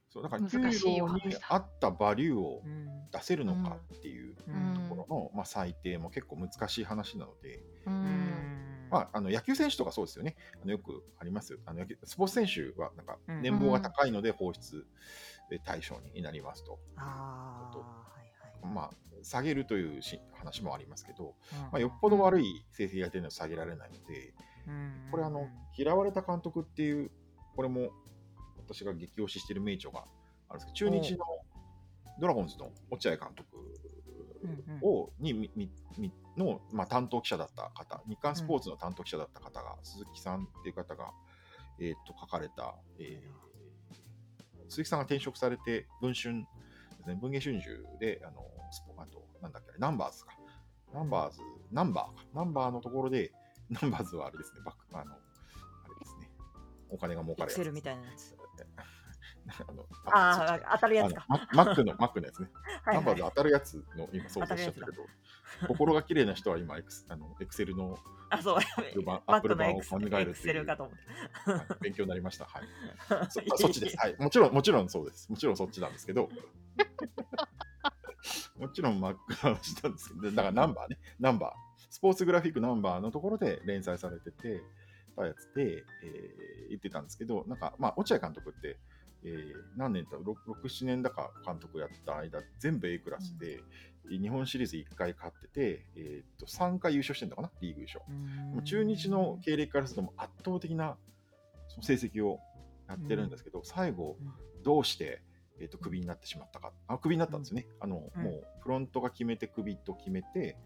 そうだから給難しいお料に合ったバリューをうん。出せるのかっていうとうん。ころの、まあ、最低も結構難しい話なので、まあ、あの野球選手とかそうですよね。あのよくあります。よ。あの野球スポーツ選手はなんかうん。年俸が高いので放出え対象になりますと。まあ、下げるというし話もありますけど、うん。まあ、よっぽど悪い成績が出てるのは下げられないので、うん。これあの、嫌われた監督っていう、これも私が激推ししている名著があるんですけど、中日のドラゴンズの落合監督を、にみみみの、まあ、担当記者だった方、日刊スポーツの担当記者だった方が、鈴木さんっていう方が、えー、と書かれた、えー鈴木さんが転職されて、文春ですね、文藝春秋で、あのスポあと、なんだっけ、ナンバーズか。ナンバーズ、ナンバーか。ナンバーのところで、ナンバーズはあれですね、バック、あの、あれですね、お金が儲かるやつ。エクセルみたいなやつ。あのああ、当たるやつか。ママックの、マックのやつね。はいナンバーズ当たるやつの今想像しちゃったけど、心が綺麗な人は今エクス、あのエクセルのあ、そう。アップル版を考えるっていう勉強になりました。はい。た。そあそっちです。はい。もちろん、もちろんそうです。もちろんそっちなんですけど、もちろん Mac の話なんですけど、だからナンバーね、ナンバー、スポーツグラフィックナンバーのところで連載されてて、たやつで、えー言ってたんですけど、なんか、まあ、落合監督って、えー何年だ、6、7年だか監督やった間、全部 A クラスで、日本シリーズ1回勝ってて、えーっと3回優勝してるのかな、リーグ優勝。中日の経歴からすると圧倒的なその成績をやってるんですけど、最後どうして、えー、とクビになってしまったか。あクビになったんですよね、あのうん。もうフロントが決めてクビと決めて、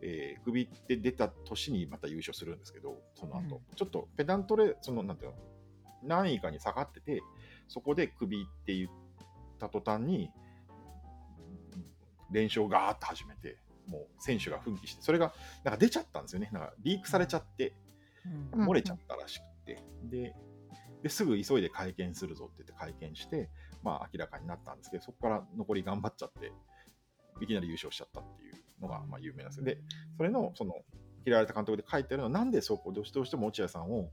えークビって出た年にまた優勝するんですけどその後、うん。ちょっとペダントでそのなんていうの何位かに下がっててそこでクビって言った途端に連勝ガーッと始めてもう選手が奮起してそれがなんか出ちゃったんですよね。なんかリークされちゃって、漏れちゃったらしくて、でですぐ急いで会見するぞって言って会見して、まあ、明らかになったんですけど、そこから残り頑張っちゃって、いきなり優勝しちゃったっていうのがまあ有名なんですよ。で、それのその嫌われた監督で書いてあるのは、なんでそこどうしてどうしても落合さんを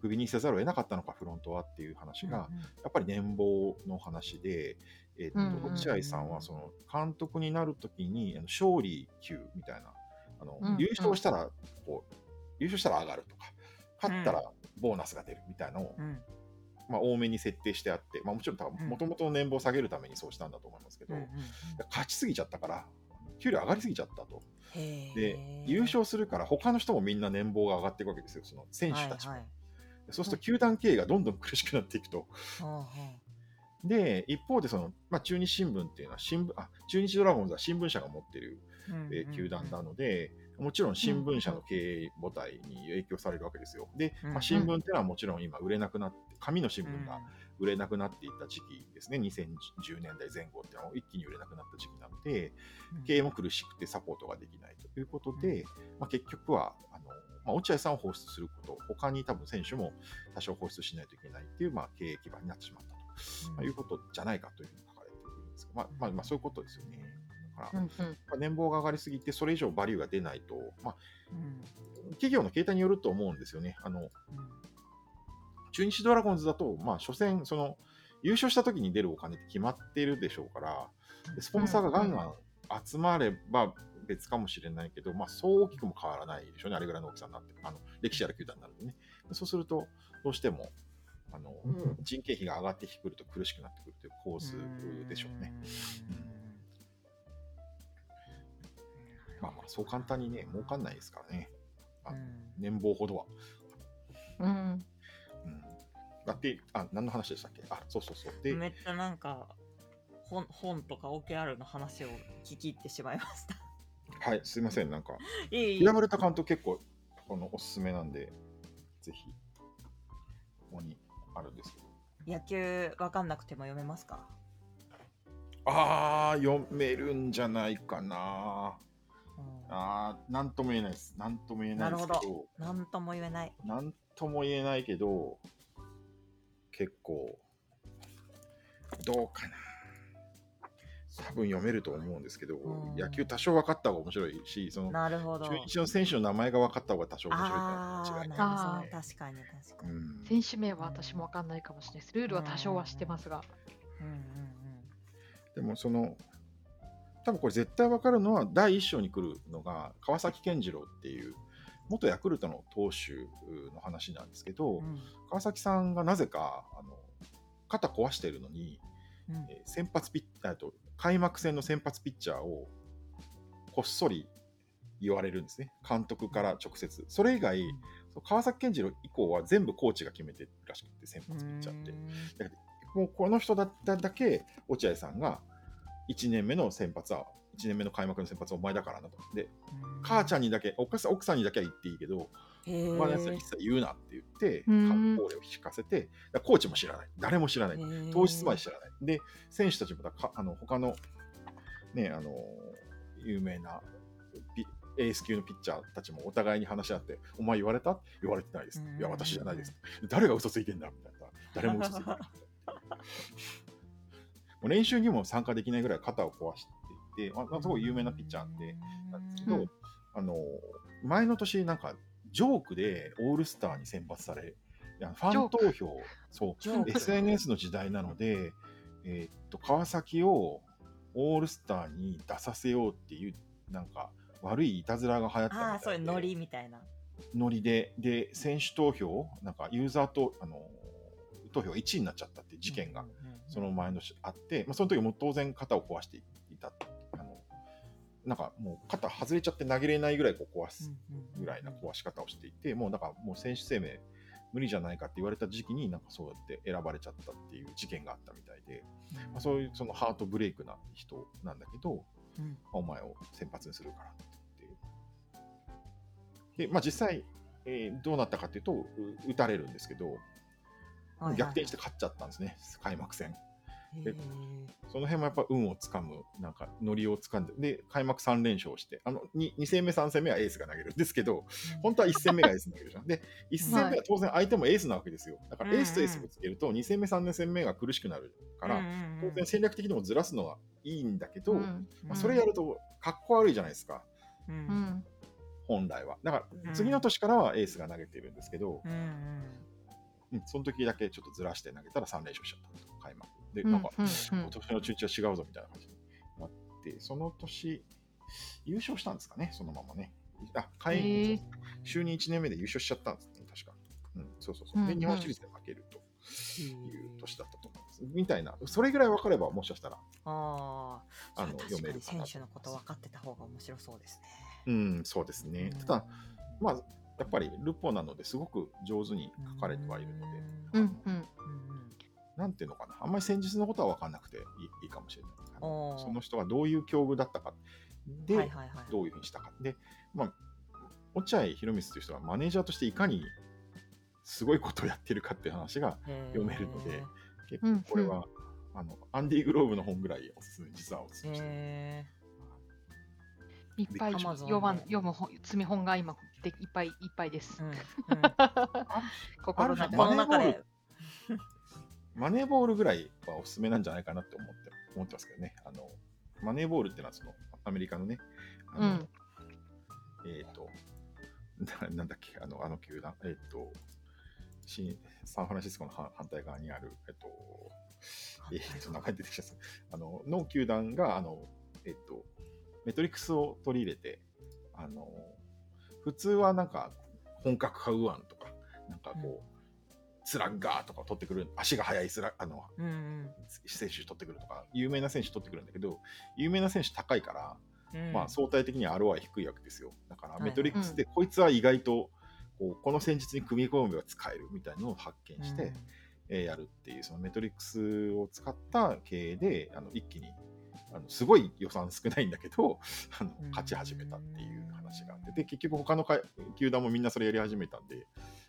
クビにせざるを得なかったのか、フロントはっていう話が、やっぱり年俸の話で、えっと落合さんはその監督になるときに勝利級みたいなあの、優勝したらこう優勝したら上がるとか勝ったらボーナスが出るみたいなのを、うん。まあ、多めに設定してあって、まあ、もちろん多うん。分もともとの年俸を下げるためにそうしたんだと思いますけど、勝ちすぎちゃったから給料上がりすぎちゃったと。で優勝するから他の人もみんな年俸が上がっていくわけですよその選手たちも、はいはいそうすると球団経営がどんどん苦しくなっていくと。はで、一方でその、まあ、中日新聞っていうのは新聞あ、中日ドラゴンズは新聞社が持ってる、えー球団なので、もちろん新聞社の経営母体に影響されるわけですよ。で、うんまあ、新聞っていうのはもちろん今売れなくなって、紙の新聞が売れなくなっていった時期ですね、2010年代前後っていうのは一気に売れなくなった時期なので、経営も苦しくてサポートができないということで、まあ、結局はまあ、落合さんを放出すること、他に多分選手も多少放出しないといけないっていう、まあ、経営基盤になってしまったと。まあ、いうことじゃないかというふうに書かれているんですけど、まあ、まあ、まあ、そういうことですよね。だから、うんうんまあ年俸が上がりすぎて、それ以上バリューが出ないと、まあ、うん企業の形態によると思うんですよね。あの中日ドラゴンズだと、まあ、所詮、その優勝した時に出るお金って決まっているでしょうから、でスポンサーがガンガン集まれば別かもしれないけど、まあ、そう大きくも変わらないでしょうね、あれぐらいの大きさになって、あの歴史ある球団になるとね。でそうすると、どうしてもあの、うん人件費が上がってくると苦しくなってくるという構図でしょうね。まあまあ、そう簡単にね、儲かんないですからね、あ年俸ほどは。うんうん、だって、あ、何の話でしたっけ？あ、そうそうそう。で、めっちゃなんか本本とか OKR の話を聞き入ってしまいました。はい、すいません、なんか、嫌われた監督結構、このおすすめなんで、ぜひ、ここにあるんですけど。野球わかんなくても読めますか？あー、読めるんじゃないかな。うんあー、なんとも言えないです。なんとも言えないですけなど、なんとも言えない。なんとも言えないけど、結構、どうかな。多分読めると思うんですけど、うん野球多少分かった方が面白いし、そのなるほど。中日の選手の名前が分かった方が多少面白いかいない。なあるほど。確かに確かに。うん選手名は私もわかんないかもしれないです。ルールは多少は知ってますが。うんうんでもその多分これ絶対分かるのは第一章に来るのが川崎健次郎っていう元ヤクルトの投手の話なんですけど、うん。川崎さんがなぜかあの肩壊してるのに、うんえー先発ピッあと開幕戦の先発ピッチャーをこっそり言われるんですね。監督から直接。それ以外、う川崎健次郎以降は全部コーチが決めてるらしくて先発ピッチャーって。もうこの人だっただけ落合さんが1年目の先発は1年目の開幕の先発はお前だからなと。で母ちゃんにだけ奥さん奥さんにだけは言っていいけどへお前のやつは一切言うなって言ってうん。観光令を引かせてコーチも知らない。誰も知らない。当日まで知らない。で選手たちもだかあの他のねあの有名なピエース級のピッチャーたちもお互いに話し合って、お前言われた？言われてないです。いや、私じゃないです。誰が嘘ついてんだみたいな。誰も嘘ついてない。もう練習にも参加できないぐらい肩を壊していて、まあ、すごい有名なピッチャーで、なんですけど、うん。あの前の年なんかジョークでオールスターに選抜されファン投票。そう。SNS の時代なので、えーっと川崎をオールスターに出させようっていうなんか悪いいたずらが流行ったみたいああ、でそういうノリみたいな。ノリで。で選手投票なんかユーザーとあの投票が1位になっちゃったっていう事件がその前のしあって、まあ、その時も当然肩を壊していたなんかもう肩外れちゃって投げれないぐらいこう壊すぐらいな壊し方をしていて、もうだからもう選手生命無理じゃないかって言われた時期になんかそうやって選ばれちゃったっていう事件があったみたいで、まあ、そういうそのハートブレイクな人なんだけど、うんお前を先発にするからっていう。で、まあ実際、えーどうなったかっていうと、う打たれるんですけど、逆転して勝っちゃったんですね、開幕戦。へー。その辺もやっぱ運をつかむ、なんかノリをつかんで、で、開幕3連勝して、あの 2, 2戦目、3戦目はエースが投げるんですけど、本当は1戦目がエース投げるじゃん。で、1戦目は当然相手もエースなわけですよ。だからエースとエースぶつけると、2戦目、3戦目が苦しくなるから、当然戦略的にもずらすのはいいんだけど、うんまあ、それやるとかっこ悪いじゃないですか、本来は。だかうん。ら次の年からはエースが投げてるんですけど、うんその時だけちょっとずらして投げたら3連勝しちゃったと、開幕。で、うんなんか、うん今年の中日は違うぞみたいな感じになって、その年、優勝したんですかね、そのままね。あ、へ開ー就任1年目で優勝しちゃったんですね、確か。うん、そうそうそう。で、うんうん日本シリーズで負けるという年だったと思います。みたいな、それぐらい分かれば、もしかしたら、ああ、あの読めるかな選手のこと分かってた方が面白そうですね。うん、そうですね。ただ、まあ、やっぱりルポなのですごく上手に書かれてはいるので、うんうんうんうんなんていうのかな、あんまり戦術のことは分かんなくていいいいかもしれない。その人がどういう境遇だったか、で、はいはいはい。どういうふうにしたか。で、まあ、落合博満という人はマネージャーとしていかにすごいことをやってるかっていう話が読めるので、結構これは、あのアンディ・グローブの本ぐらいおすすめ、実はおすすめしていっぱい読まで読む本積み本が今でいっぱいいっぱいです。ー。うん うん。心の中で。マネーボールぐらいはおすすめなんじゃないかなって思って思ってますけどね。あのマネーボールってのはそのアメリカのね、あのうんえっ、とな、なんだっけ、あのあの球団、えっ、と新、サンフランシスコの反反対側にある、えっ、と、えっ、と、名前出てきちゃった。あの、の球団が、あの、えっ、と、メトリックスを取り入れて、あの、普通はなんか、本格派右腕とか、なんかこう、スラッガーとか取ってくる、足が速いスラあの、うんうん。選手取ってくるとか、有名な選手取ってくるんだけど、有名な選手高いから、うん。まあ、相対的には ROI 低いわけですよ。だから、はいメトリックスでこいつは意外とこうこの戦術に組み込めば使えるみたいなのを発見して、えーやるっていう、そのメトリックスを使った経営で、あの一気にあのすごい予算少ないんだけど、あのうん勝ち始めたっていう話があって、で、結局他のか球団もみんなそれやり始めたんで、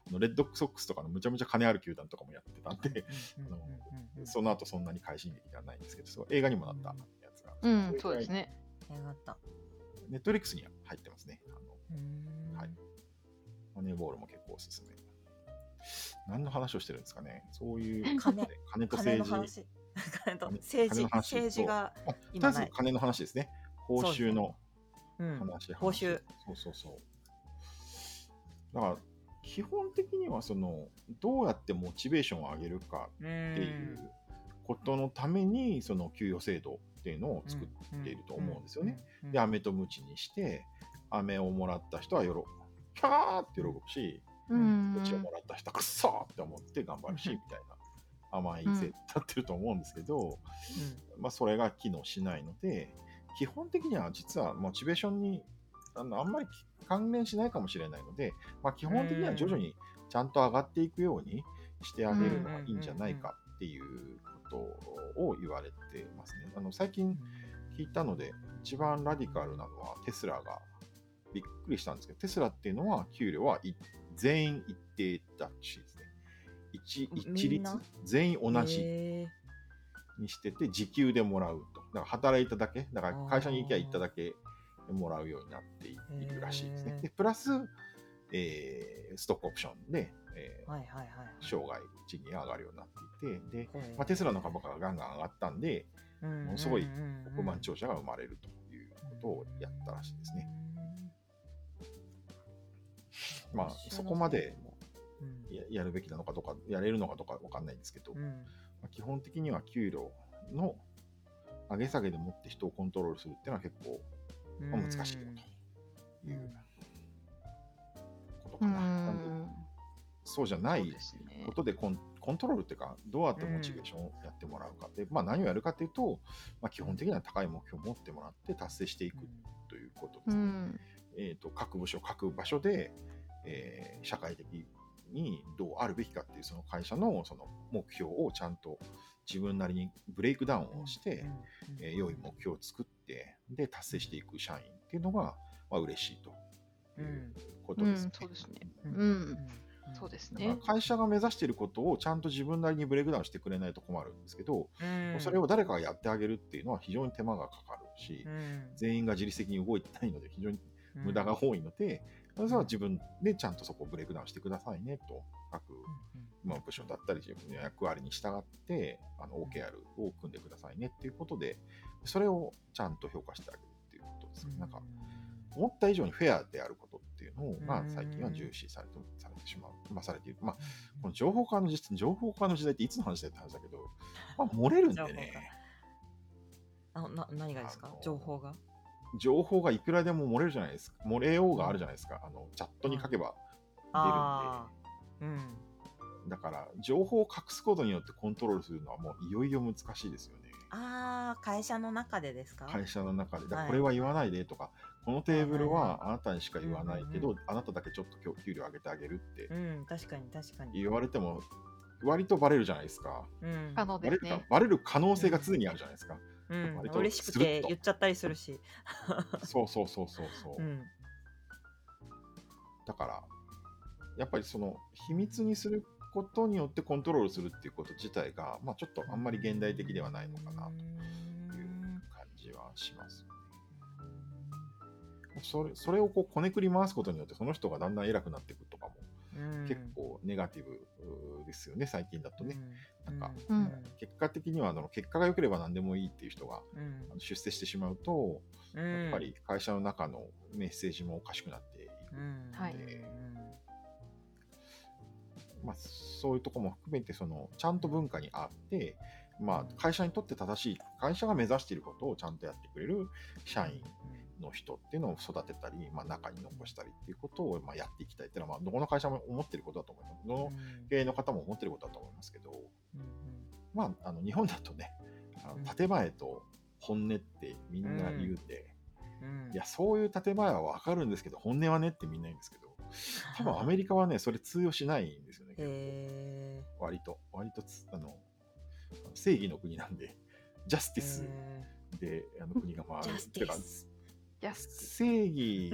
あのレッドソックスとかのむちゃむちゃ金ある球団とかもやってたんで、うんうんうんうんその後そんなに快進撃ではないんですけど、そう映画にもなったやつが。うん、そうです。ね。よかった。ネットリックスには入ってますね。あのはいマネーボールも結構おすすめ。何の話をしてるんですかね。そういう金金と政治。政治政治が今ない。金の話ですね。報酬のうん話。報酬。そうそうそう。だから、基本的にはその、どうやってモチベーションを上げるかうんっていうことのために、その給与制度っていうのを作っていると思うんですよね。うん。で、飴とムチにして、飴をもらった人はよろ、キャーって喜ぶし、うん。ムチをもらった人はくっそーって思って頑張るし、うんみたいな甘いせ立ってると思うんですけど、まあ、それが機能しないので、基本的には実はモチベーションにあのあんまり関連しないかもしれないので、まあ、基本的には徐々にちゃんと上がっていくようにしてあげるのがいいんじゃないかっていうことを言われてますね。あの最近聞いたので、一番ラディカルなのはテスラがびっくりしたんですけど、テスラっていうのは給料はい全員一定だしですね。一律全員同じへにしてて、時給でもらうと。だから働いただけ、だから会社に行きゃ行っただけもらうようになっていいるらしいです。ねで、プラス、えーストックオプションで、えーーはいはいはい。生涯賃金が上がるようになっていて、で、まあ、テスラの株価がガンガン上がったんで、うんものすごい億万長者が生まれるということをやったらしいですね。。まあ、そこまでうんややるべきなのかとか、やれるのかとかわかんないんですけど、うんまあ、基本的には給料の上げ下げでもって人をコントロールするっていうのは結構、まあ難しいよということうかな。なんでん。そうじゃないそうですねことでコンコントロールっていうか、どうやってモチベーションをやってもらうかで、まあ、何をやるかというと、まあ、基本的には高い目標を持ってもらって達成していくということですね。うん。えー、と各部署、各場所で、えー社会的にどうあるべきかっていうその会社のその目標をちゃんと自分なりにブレイクダウンをして、えー良い目標を作ってで達成していく社員っていうのが、まあ嬉しいということうんですね。そうですね。そうですね。会社が目指していることをちゃんと自分なりにブレイクダウンしてくれないと困るんですけど、それを誰かがやってあげるっていうのは非常に手間がかかるし、全員が自律的に動いてないので非常に無駄が多いので、それは自分でちゃんとそこをブレイクダウンしてくださいねと、各、まあ、部署だったり自分の役割に従ってあの OKR を組んでくださいねっていうことで、それをちゃんと評価してあげるっていうことですね。なんか思った以上にフェアであることっていうのが最近は重視されてされてしまう、まあ、されている。まあ、この情報化の時情報化の時代っていつの話だって話だけど、まあ、漏れるんでね、あな何がですか？あの情報が？情報がいくらでも漏れるじゃないですか。漏れようがあるじゃないですか。あのチャットに書けば出るんで。だから、情報を隠すことによってコントロールするのはもういよいよ難しいですよね。あー会社の中でですか？会社の中で。だこれは言わないでとか、このテーブルはあなたにしか言わないけどうんうん、あなただけちょっと今日給料上げてあげるってうん確かに確かに言われても、割とバレるじゃないですか。うん。バレる可能性が常にあるじゃないですか。うん割と嬉しくて言っちゃったりするし そうそうそうそうそう。うんだから、やっぱりその秘密にすることによってコントロールするっていうこと自体が、まあちょっとあんまり現代的ではないのかなという感じはします。それそれをこうこねくり回すことによってその人がだんだん偉くなっていくとかもうん結構ネガティブですよね、最近だとね。なんかうん。結果的にはあの結果が良ければ何でもいいっていう人がうん。あの出世してしまうと、うん。やっぱり会社の中のメッセージもおかしくなっていくうん。はい。まあ、そういうところも含めてそのちゃんと文化にあって、まあ、会社にとって正しい会社が目指していることをちゃんとやってくれる社員の人っていうのを育てたり、まあ、中に残したりっていうことをまあやっていきたいっていうのは、まあ、どこの会社も思ってることだと思います。どの経営の方も思ってることだと思いますけど、まあ、あの日本だとねあうん。の建前と本音ってみんな言うんで、うん。いやそういう建前は分かるんですけど本音はねってみんな言うんですけど 多分アメリカはね、それ通用しないんですよね。へ割と、割とつあの正義の国なんで、ジャスティスであの国が回る。ジャスティスジャス正義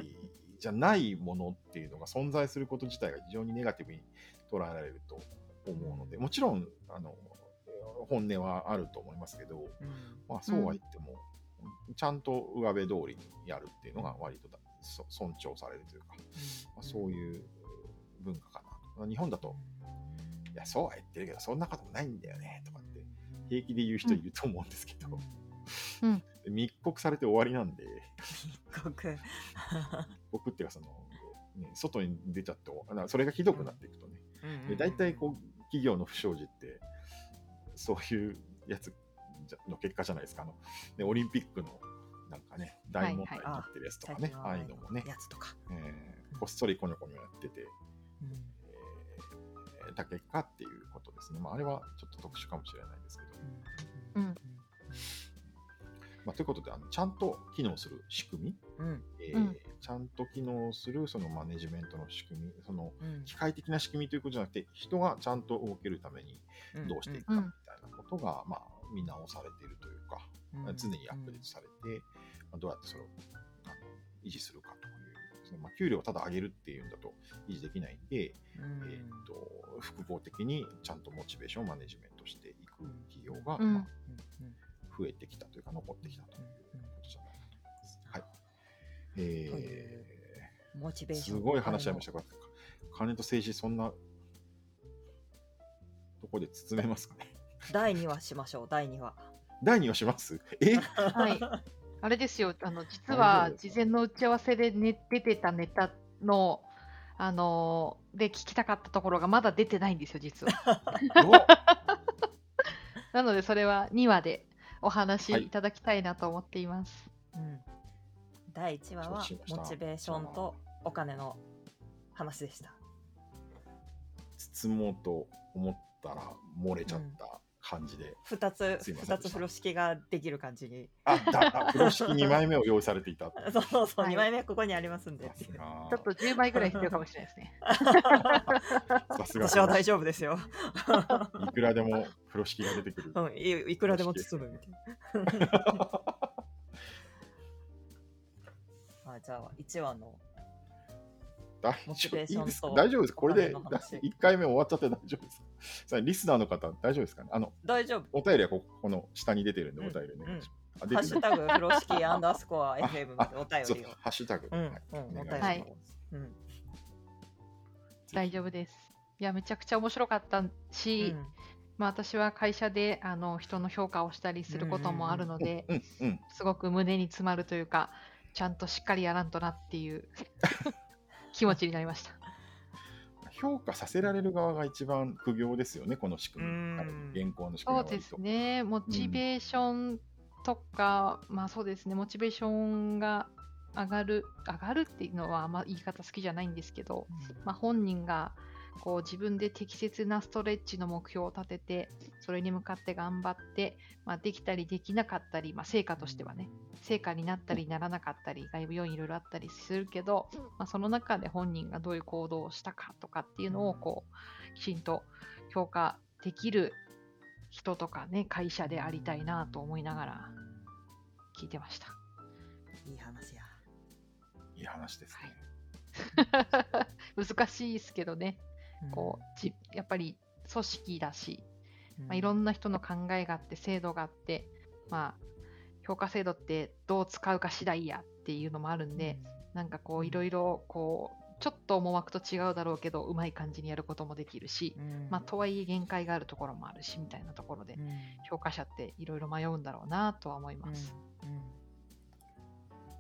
じゃないものっていうのが存在すること自体が非常にネガティブに捉えられると思うので、もちろんあの本音はあると思いますけど、まあ、そうは言っても、ちゃんと上辺通りにやるっていうのが割と尊重されるというか、まあ、そういう文化かなと。日本だと、いや、そうは言ってるけど、そんなこともないんだよねとかって平気で言う人いると思うんですけど、うん密告されて終わりなんで、国 僕っていうかその、ね、外に出ちゃってそれがひどくなっていくとね、で大体こう企業の不祥事ってそういうやつの結果じゃないですか。あの、ね、オリンピックのなんかね大問題になってるやつとかね、ああいうのもね、やつとか、えーこっそりコニョコニョやってて、えーだ結果っていうことですね、まあ、あれはちょっと特殊かもしれないですけど、うんまあ、ということであのちゃんと機能する仕組み、うん。えーうん。ちゃんと機能するそのマネジメントの仕組みそのうん。機械的な仕組みということじゃなくて人がちゃんと動けるためにどうしていくかみたいなことが、まあ、見直されているというか、常にアップデートされて、まあ、どうやってそれをあの維持するかというですね、まあ、給料をただ上げるっていうんだと維持できないんで、えー、と複合的にちゃんとモチベーションをマネジメントしていく企業が、うん。まあ、増えてきたというか残ってきたということじゃないかと思います。はい。えというモチベーー、ションすごい話し合いましたが、金と政治、そんなとこで包めますかね。第2話しましょう第2話。第2話します？え？はい。あれですよ、あの実大は事前の打ち合わせで、ね、出てたネタの、あのーで聞きたかったところがまだ出てないんですよ、実は。なので、それは2話でお話しい。ただきたいなと思っています。うん。第1話はモチベーションとお金の話でした。包もうと思ったら漏れちゃった感じで。2つすいません2つ風呂敷ができる感じに。あ、だ、あ風呂敷2枚目を用意されていた。そうそうそう、はい。2枚目ここにありますんで。ちょっと10枚ぐらい必要かもしれないですね。さすが。私は大丈夫ですよ、いくらでも風呂敷が出てくる。うん、いいくらでも包むみたいな。あじゃあ1話の大丈夫？ですか大丈夫ですか？これでお金の話。1回目終わっちゃって大丈夫ですか？さあリスナーの方、大丈夫ですか？ねあの、大丈夫。お便りはここの下に出てるんで、うんお便りお願いします。あハ出てるッシュタグ風呂敷アンダースコア FM おそう便りを。ハッシュタグ。うん、はい。うん、お便りを、はい。うん。大丈夫です。いや、めちゃくちゃ面白かったし、まあ、私は会社であの人の評価をしたりすることもあるので、うんうん。すごく胸に詰まるというか、ちゃんとしっかりやらんとなっていう気持ちになりました。評価させられる側が一番苦行ですよね、この仕組み。現行の仕組みそうですね、モチベーションとか、まあそうですね、モチベーションが上がる、上がるっていうのはあんま言い方好きじゃないんですけど、まあ、本人がこう自分で適切なストレッチの目標を立てて、それに向かって頑張って、まあ、できたりできなかったり、まあ、成果としてはね、成果になったりならなかったり、外部要因いろいろあったりするけど、まあ、その中で本人がどういう行動をしたかとかっていうのをこうきちんと評価できる人とかね、会社でありたいなと思いながら聞いてました。いい話や。いい話ですね。難しいですけどね、こうじやっぱり組織だし、まあ、いろな、んな人の考えがあって制度があって、まあ、評価制度ってどう使うか次第やっていうのもあるんで、なんかこういろいろこうちょっと思惑と違うだろうけどうまい感じにやることもできるし、うん。まあ、とはいえ限界があるところもあるしみたいなところでうん。評価者っていろいろ迷うんだろうなとは思います。うん。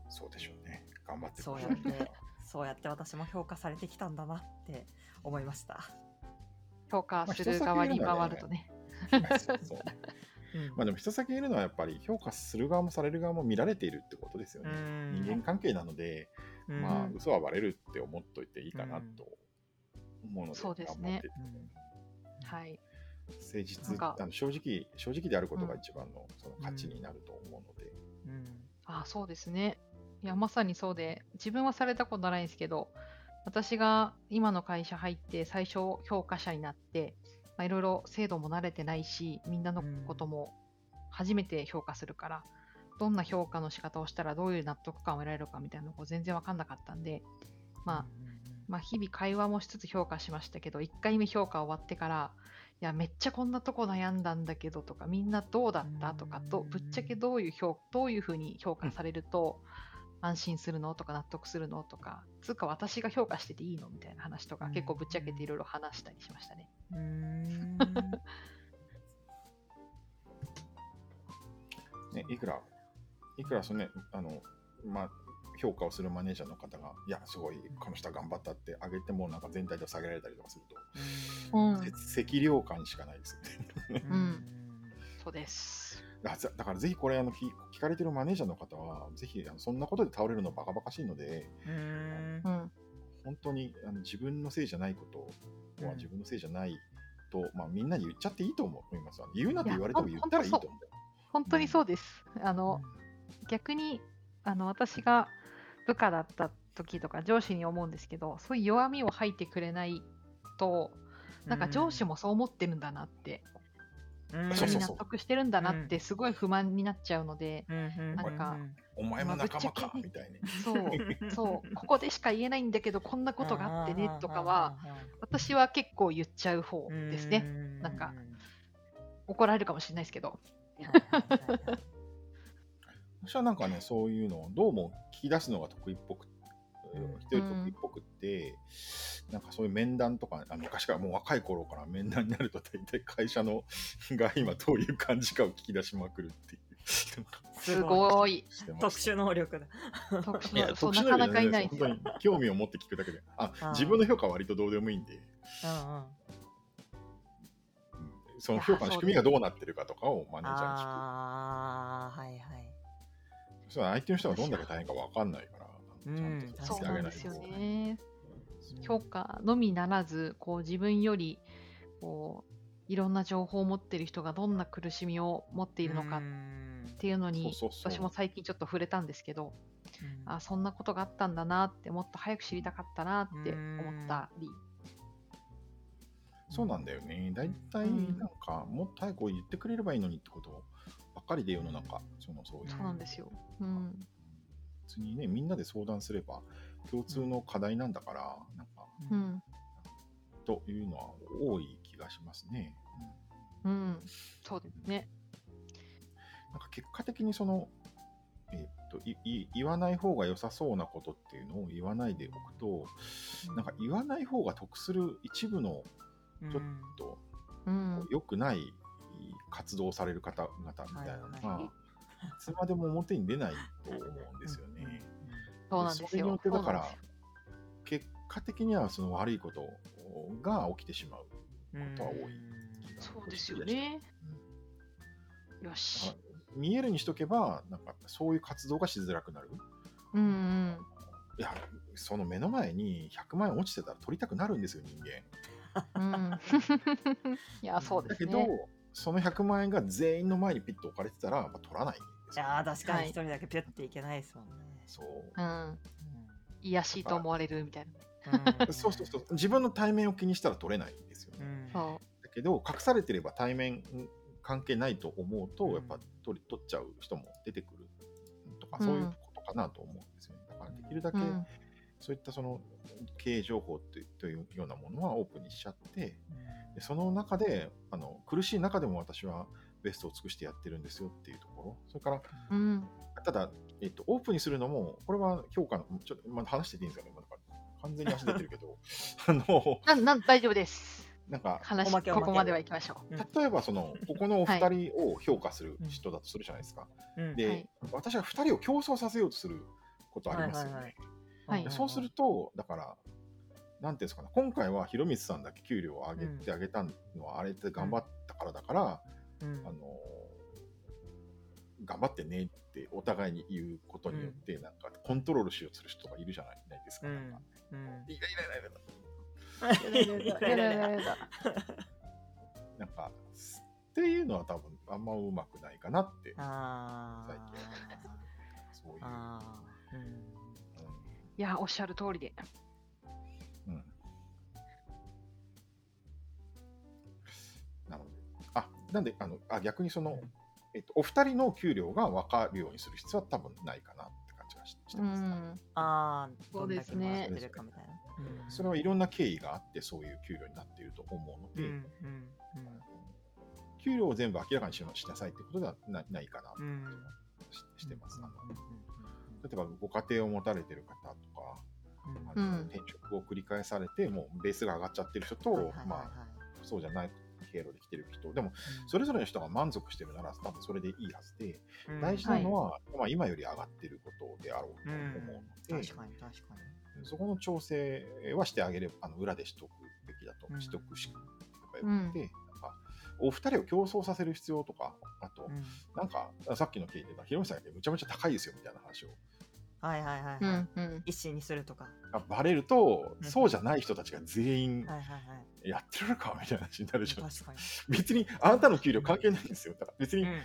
そうでしょうね。頑張ってそうやって、そうやって私も評価されてきたんだなって思いました。評価まあする側に回るとね。まあでも人先いるのはやっぱり評価する側もされる側も見られているってことですよね。うん。人間関係なので、うん。まあ嘘はバレるって思っといていいかなと思うので、そうですね。はい、誠実あの正直正直であることが一番のその価値になると思うので、うん。あそうですね。いやまさにそうで自分はされたことないんですけど私が今の会社入って最初評価者になって、まあ、いろいろ制度も慣れてないしみんなのことも初めて評価するから、どんな評価の仕方をしたらどういう納得感を得られるかみたいなのが全然分かんなかったんで、まあ、まあ、日々会話もしつつ評価しましたけど1回目評価終わってからいやめっちゃこんなとこ悩んだんだけどとかみんなどうだったとかとうんぶっちゃけどういう評どういうふうに評価されると安心するの？とか納得するの？とかつうか私が評価してていいの？みたいな話とかうん。結構ぶっちゃけていろいろ話したりしましたね。うーん。ね、いくら、いくらそのね、あの、まあ、評価をするマネージャーの方が、いや、すごい、この人は頑張ったってあげても、なんか全体で下げられたりとかすると、うん。せ 赤量感しかないですよね。うん。そうです。だからぜひこれあの聞聞かれてるマネージャーの方は、ぜひあのそんなことで倒れるのバカバカしいので、本当にあの自分のせいじゃないことうんは自分のせいじゃないと、まあ、みんなに言っちゃっていいと思います。言うなって言われても言ったらいいと思う。本当にそうです。あの、逆にあの私が部下だった時とか上司に思うんですけどそういう弱みを吐いてくれないとなんか上司もそう思ってるんだなって、うんうそうそう納得してるんだなってすごい不満になっちゃうので、うんなんかお前も仲間かみたいに。そう。そう。ここでしか言えないんだけどこんなことがあってねとかは私は結構言っちゃう方ですね。なんか怒られるかもしれないですけど。私はなんかね、そういうのをどうも聞き出すのが得意っぽく、うん一人得意っぽくって、なんかそういう面談とか、あ昔からもう若い頃から面談になると大体会社の が今どういう感じかを聞き出しまくるっていう。すごい特殊能力だ。いやなそう特殊なかなかいないですよ。本当に興味を持って聞くだけで。ああー自分の評価は割とどうでもいいんで、うんうんうんその評価の仕組みがどうなってるかとかをマネージャーに聞く。ああ、はいはい。そしたら相手の人がどんだけ大変か分かんないから、うんちゃんとそうさせてあげないと。なんですよね。評価のみならずこう自分よりこういろんな情報を持っている人がどんな苦しみを持っているのかっていうのにそうそうそう。私も最近ちょっと触れたんですけどあそんなことがあったんだなってもっと早く知りたかったなって思ったり。そうなんだよね。大体うん。なんか、もっと早く言ってくれればいいのにってことばっかりで世の中、そのそういうそうなんですよ。うん、別にね、みんなで相談すれば共通の課題なんだから、なんか、うん、というのは多い気がしますね。うん、そうですね。なんか結果的にその、えっといい言わない方が良さそうなことっていうのを言わないでおくと、なんか言わない方が得する一部のちょっとうん、良くない活動をされる方々みたいなのが、はいはいい つまでも表に出ないと思うんですよね。そうなんですそれによよっ。てだから結果的にはその悪いことが起きてしまう。ことは多いそうですよね。よだし見えるにしとけば、なんかそういう活動がしづらくなる。うんうん。いや、その目の前に100万円落ちてたら取りたくなるんですよ、人間。うん、いや、そうでだけすね。ど、その100万円が全員の前にピッと置かれてたら、まあ、取らないんですよ。いやー確かはいに一人だけピュッていけないですもんね。そう。うん、癒やしいと思われるみたいな。うん そうそうそう。自分の対面を気にしたら取れないんですよね。うんそだけど、隠されてれば対面関係ないと思うと、うんやっぱ取り取っちゃう人も出てくるとか、うんそういうことかなと思うんですよね。だからできるだけ、う。うん、そういったその経営情報というというようなものはオープンにしちゃって、でその中であの苦しい中でも私はベストを尽くしてやってるんですよっていうところ、それからうん、ただ、えっと、オープンにするのも、これは評価の、ちょっと、まあ、話してていいんですかね、まあなんか完全に足出てるけど、あの、なん、なん、大丈夫です。なんか、話、ここまでは行きましょう。ん。例えばその、ここのお二人を評価する人だとするじゃないですか。うん。で、はい。私は二人を競争させようとすることありますよね。はいはいはいはい。でそうすると、だから、なんていうんですかね、今回は広光さんだけ給料を上げてあげたのは、あれって頑張ったからだから、うん。あの頑張ってねってお互いに言うことによって、なんかコントロールしようとする人がいるじゃないですか。うん。なんか。うん。なんか、っていうのは多分あんまうまくないかなって、あ最近そういう。あー。うんうんいや、おっしゃる通りで。うん。なので、あ、なんで、あの、あ逆にその、えっと、お二人の給料が分かるようにする必要は多分ないかなって感じがしてます、ね、ああ、そうですね。そ,すねそれはいろんな経緯があって、そういう給料になっていると思うので、うんうんうん、給料を全部明らかにしなさいってことではないかなと、うん、してます。あの、うん例えばご家庭を持たれてる方とか、うんあうん。の転職を繰り返されて、もうベースが上がっちゃってる人と、まあ、そうじゃない経路で来てる人、でも、うん。それぞれの人が満足してるなら、多分それでいいはずで、うん。大事なのは、まあ、今より上がってることであろうと思うので、確かに確かに。そこの調整はしてあげれば、あの裏でしとくべきだと、うん。しとくしかやって、なんかお二人を競争させる必要とか、あと、うん。なんか、さっきの経緯で、ヒロミさんがむちゃむちゃ高いですよみたいな話をはいはいはいはい。うん。うん。一心にするとか。あバレると、うんそうじゃない人たちが全員。やってるかみたいな話になるじゃないですか。確か別にあなたの給料関係ないんですよ。だから別に。に、うんうん。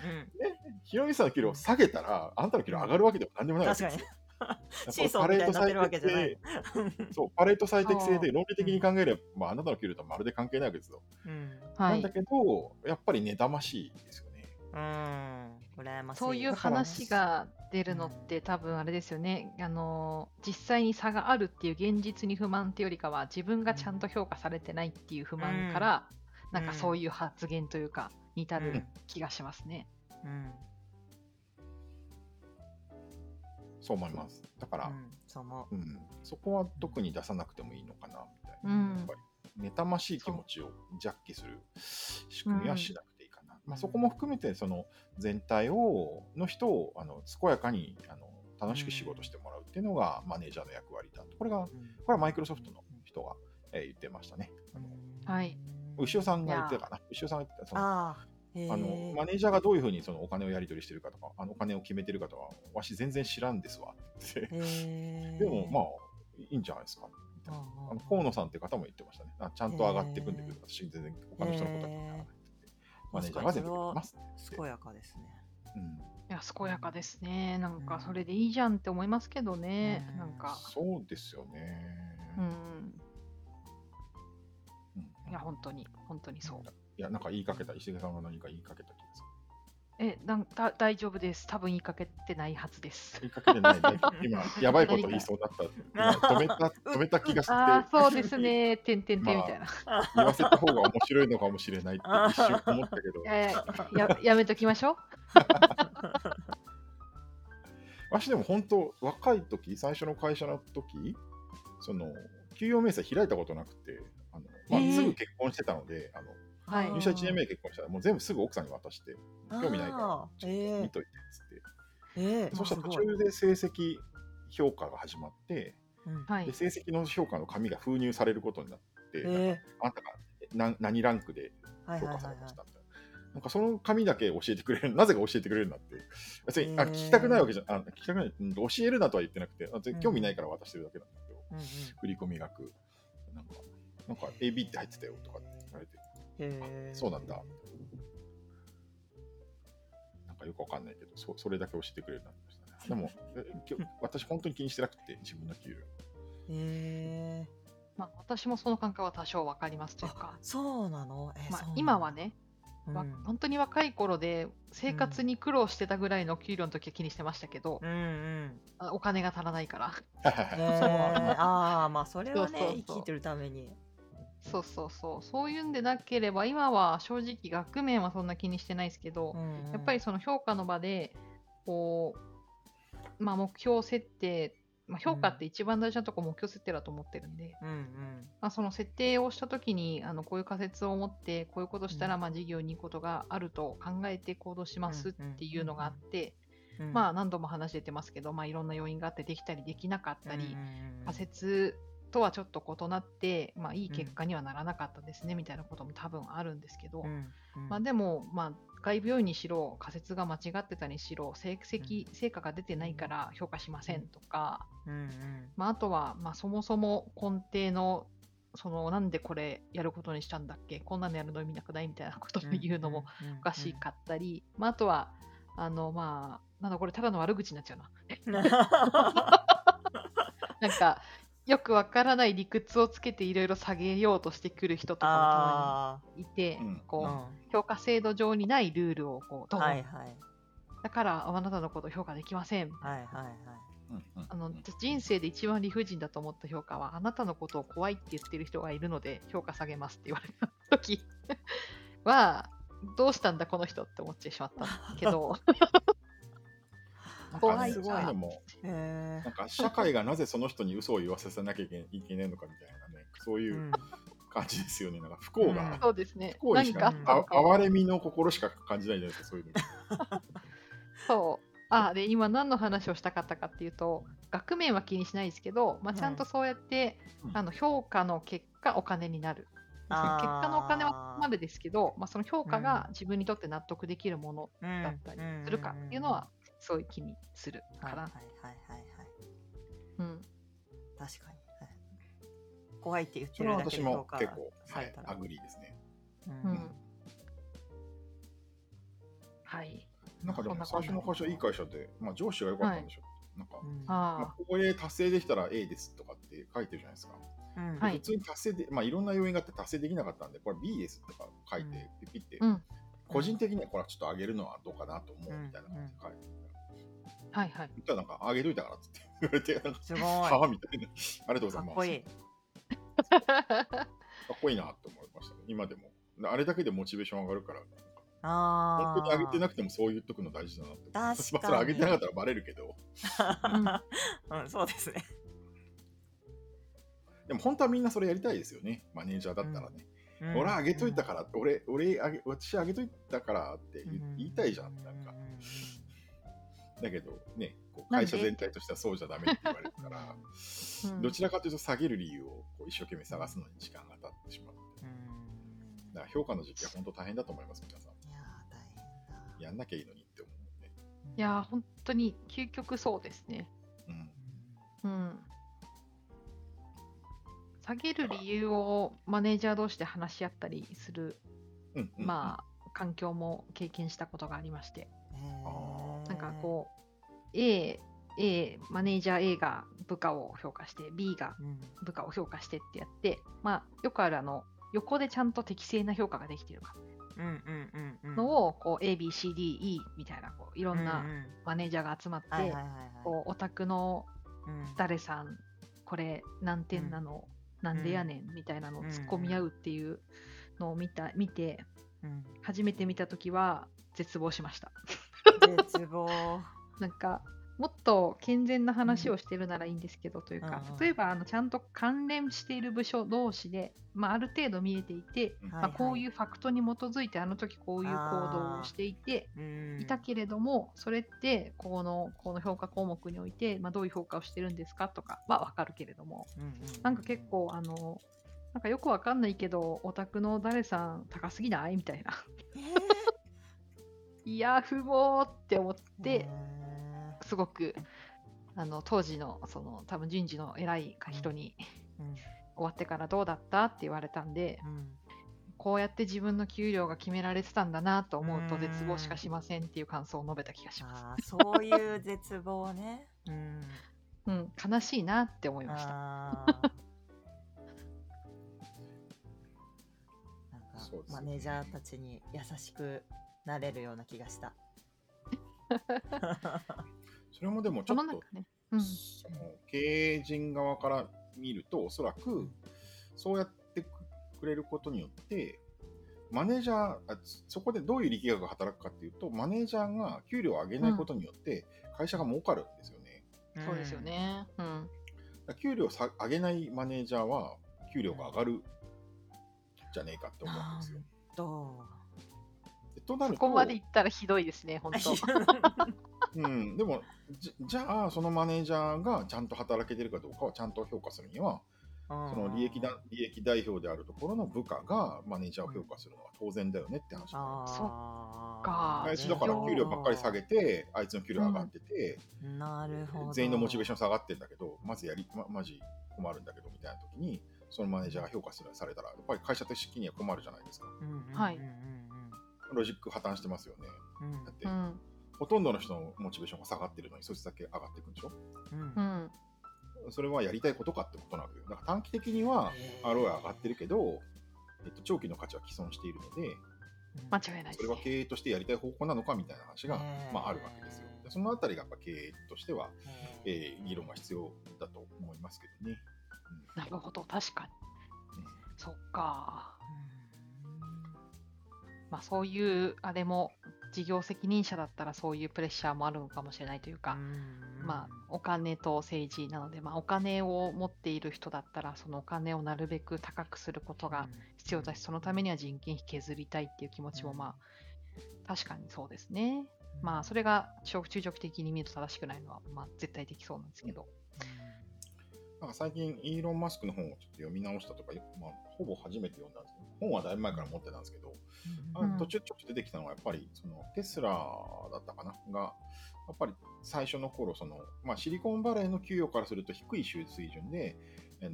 ヒロミさんの給料下げたら、あなたの給料上がるわけでも何でもないわけ確かにですよ。シーソーみたいになってるわけじゃない。そう、パレート最適性で論理的に考えれば、まあ、あなたの給料とはまるで関係ないわけですよ。なんだ。けど、やっぱり妬ましいですよね。うん。羨ましい。そういう話が出るのって多分あれですよね。あの実際に差があるっていう現実に不満っていうよりかは自分がちゃんと評価されてないっていう不満から、なんかそういう発言というかに至る気がしますね。うん。そう思います。だから、うん。そうん、そこは特に出さなくてもいいのかな、みたいな。うんやっぱり、妬ましい気持ちをジャッキする仕組みはしなくて。まあ、そこも含めて、その全体を、の人を、あの、健やかに、あの、楽しく仕事してもらうっていうのが、マネージャーの役割だと。これが、これはマイクロソフトの人が、えー言ってましたね。あのはい。牛尾さんが言ってたかな？牛尾さんが言ってた、その、あのえ。マネージャーがどういうふうにそのお金をやり取りしてるかとか、あのお金を決めてるかとか、わし全然知らんですわって。でもまあ、いいんじゃないですか。みたいなあの河野さんって方も言ってましたね。あちゃんと上がっていくんだけど、私全然他の人のことは気にならないマネージャーが全部やります健やかですね。うんいや、健やかですね。なんかそれでいいじゃんって思いますけどね。うんなんか、そうですよね。うん。うんいや、本当に、本当にそう。いや、なんか言いかけた、石毛さんが何か言いかけた気がする。え、なんだ大丈夫です。多分言いかけてないはずです。言いかけてない、ね、今、やばいこと言いそうになった。今止めた、止めた気がして、ああ、そうですね。てんてんてんみたいな。言わせた方が面白いのかもしれないって一瞬 思ったけどい、やいやめときましょう。わしでも本当、若い時最初の会社の時その、給与明細開いたことなくて、あのまあえーすぐ結婚してたので、あのはい入社1年目で結婚したら、もう全部すぐ奥さんに渡して、興味ないからちょっと見といてっつって。ええ。そしたら途中で成績評価が始まって、うんはいで。成績の評価の紙が封入されることになって、なんかえあなたが何何ランクで評はいはいはい価されましたみたいな。なんかその紙だけ教えてくれる、なぜか教えてくれるんだって。別に、あ聞きたくないわけじゃあ聞きたくない、うん教えるなとは言ってなくて、興味ないから渡してるだけなんだけど、うんうん。振り込み額、なんか、なんか AB って入ってたよとかって、へえ。そうなんだ。なんかよくわかんないけど、そそれだけ教えてくれるようになりましたね。でも、私本当に気にしてなくて、自分の給料。へえ。まあ、私もその感覚は多少わかりますというかあ、、そうなの？えまあ今はね、うんわ本当に若い頃で生活に苦労してたぐらいの給料の時は気にしてましたけど、うんうん。あお金が足らないから。ええ。ああ、まあそれはねそうそうそう生きてるために。そうそうそう。そういうんでなければ、今は正直額面はそんな気にしてないですけど、やっぱりその評価の場で、こう、まあ、目標設定、まあ、評価って一番大事なとこ目標設定だと思ってるんで、うんうん。まあ、その設定をしたときにあのこういう仮説を持ってこういうことしたらうん。まあ事業にいいことがあると考えて行動しますっていうのがあって、うんまあ何度も話出てますけど、まあ、いろんな要因があってできたりできなかったり、仮説とはちょっと異なって、まあ、いい結果にはならなかったですねみたいなことも多分あるんですけど、まあ、でも、まあ、外部要因にしろ仮説が間違ってたにしろ成績、成果が出てないから評価しませんとか、うん。うんまあ、あとは、まあ、そもそも根底のそのなんでこれやることにしたんだっけこんなのやるの意味なくないみたいなことを言うのもおかしかったり、まあ、あとはあのまあなんだこれただの悪口になっちゃうな。なんかよくわからない理屈をつけていろいろ下げようとしてくる人とかもいて、うん。こう、あ、評価制度上にないルールをこううん、ドンはいはい。だからあなたのことを評価できません。はいはいはい。あの人生で一番理不尽だと思った評価はあなたのことを怖いって言ってる人がいるので評価下げますって言われた時はどうしたんだこの人って思ってしまったけど 怖いそういうのもへなんか社会がなぜその人に嘘を言わせなきゃいけないのかみたいなねそうえ。いううん。感じですよね。なんか不幸うん。が、そうですね。不幸にしか。何か。哀れみの心しか感じないじゃないですかそういうの。そう。あで今何の話をしたかったかっていうと額面は気にしないですけど、まあ、ちゃんとそうやって、うん。あの評価の結果お金になる。結果のお金はここまでですけど、まあ、その評価が自分にとって納得できるものだだったりするかっていうのはすごい気にするかな。はいはいはいはいはい。うん、確かに。はい。怖いって言ってそれはるだけ私もで評価結構、はい。 agree ですね。うん。うん。はい。なんかでも最初の会社いい会社で、まあ、上司が良かったんでしょ、なんか、うん。まあ。あ、ここで達成できたら A ですとかって書いてるじゃないですか。うん。はい。普通に達成で、まあ、いろんな要因があって達成できなかったんで、これ B ですとか書いて、うん。ピピって、あ、うん、個人的にはこれはちょっと上げるのはどうかなと思うみたいな感じで書いて、はいはい。言ったらなんか上げといたからって言われて、なんかすごい。はあみたいな。ありがとうございます。かっこいい。かっこいいなって思いましたね、今でも。あれだけでモチベーション上がるから、ああ。本当に上げてなくてもそう言っとくの大事だなって。確かにまあそれ上げてなかったらバレるけど、うん、そうですね。でも本当はみんなそれやりたいですよね、マネージャーだったらね。うん俺上げといたから、俺、俺あげ、私上げといたからって言,、いたいじゃん、なんかう。んだけど、ね、こう会社全体としてはそうじゃダメって言われるから、うんどちらかというと下げる理由をこう一生懸命探すのに時間が経ってしまう。うんだから評価の時期は本当大変だと思います、皆さん。いやー大変だ。やんなきゃいいのにって思うね。いやー、本当に究極そうですね。うん。うん。下げる理由をマネージャー同士で話し合ったりする、うん、うん。まあ、環境も経験したことがありまして、かこう、A、A、マネージャー A が部下を評価して、B がうん。部下を評価してってやって、まあ、よくあるあの、横でちゃんと適正な評価ができてるか。うんうんうんうん。のを、こう、A、B、C、D、E みたいな、こう、いろんうなうん。マネージャーが集まって、はいはいはいはい。こう、オタクのうん。誰さん、これ何点なの、なんでやねんみたいなのを突っ込み合うっていうのを見た見て、うん。初めて見たときは絶望しました。絶望。なんか、もっと健全な話をしてるならいいんですけど、というか例えばあのちゃんと関連している部署同士で、まあ、ある程度見えていて、うん。まあ、こういうファクトに基づいてあの時こういう行動をしていて、うん。いたけれども、それってこのこの評価項目において、まあ、どういう評価をしてるんですか？とかは分かるけれども、うんうんなんか結構あのなんかよくわかんないけどオタクの誰さん高すぎない？みたいな。えいや不毛って思っーてへすごくあの当時のその多分人事の偉い人にーうん終わってからどうだったって言われたんでうんこうやって自分の給料が決められてたんだなと思うとうん絶望しかしませんっていう感想を述べた気がします。そういう絶望ね。うん。うん、悲しいなって思いました。マネージャーたちに優しくなれるような気がした。それもでもちょっとね、うん、その経営陣側から見ると、おそらくそうやってくれることによって、マネージャーあ、そこでどういう力学が働くかっていうと、マネージャーが給料を上げないことによって、会社が儲かるんですよね。そうですよね。うん、給料上げないマネージャーは、給料が上がるじゃねえかって思うんですよ。どでとなると、そこまでいったらひどいですね、本当。うん、でもじ、じゃあ、そのマネージャーがちゃんと働けてるかどうかをちゃんと評価するには、そその利益だ利益代表であるところの部下がマネージャーを評価するのは当然だよねって話。あそっかいつだから給料ばっかり下げて、あいつの給料上がってて、なるほど。全員のモチベーション下がってんだけど、まずやり、ま、マジ困るんだけどみたいな時に、そのマネージャーが評価するされたら、やっぱり会社的には困るじゃないですか。うんうんうんうんはいロジック破綻してますよね。うんだって、うん、ほとんどの人のモチベーションが下がってるのに、そいつだけ上がっていくんでしょ？うんうん、それはやりたいことかってことなわけよ。だから短期的には ROI 上がってるけど、えっと、長期の価値は既存しているので、間違いない。それは経営としてやりたい方向なのかみたいな話が、まあ、あるわけですよ。でそのあたりがやっぱ経営としては、えー議論が必要だと思いますけどね。なるほど、確かに。そっか。まあそういうあれも事業責任者だったらそういうプレッシャーもあるのかもしれないというか、まあお金と政治なので、まあお金を持っている人だったらそのお金をなるべく高くすることが必要だし、そのためには人件費削りたいっていう気持ちもまあ確かにそうですね。まあそれが中長期的に見ると正しくないのはまあ絶対的そうなんですけど。なんか最近、イーロン・マスクの本をちょっと読み直したとか、まあ、ほぼ初めて読んだんですけど、本はだいぶ前から持ってたんですけど、あうん。途中ちょっと出てきたのは、やっぱりそのテスラだったかな？が、やっぱり最初の頃その、まあ、シリコンバレーの給与からすると低い水準で、あの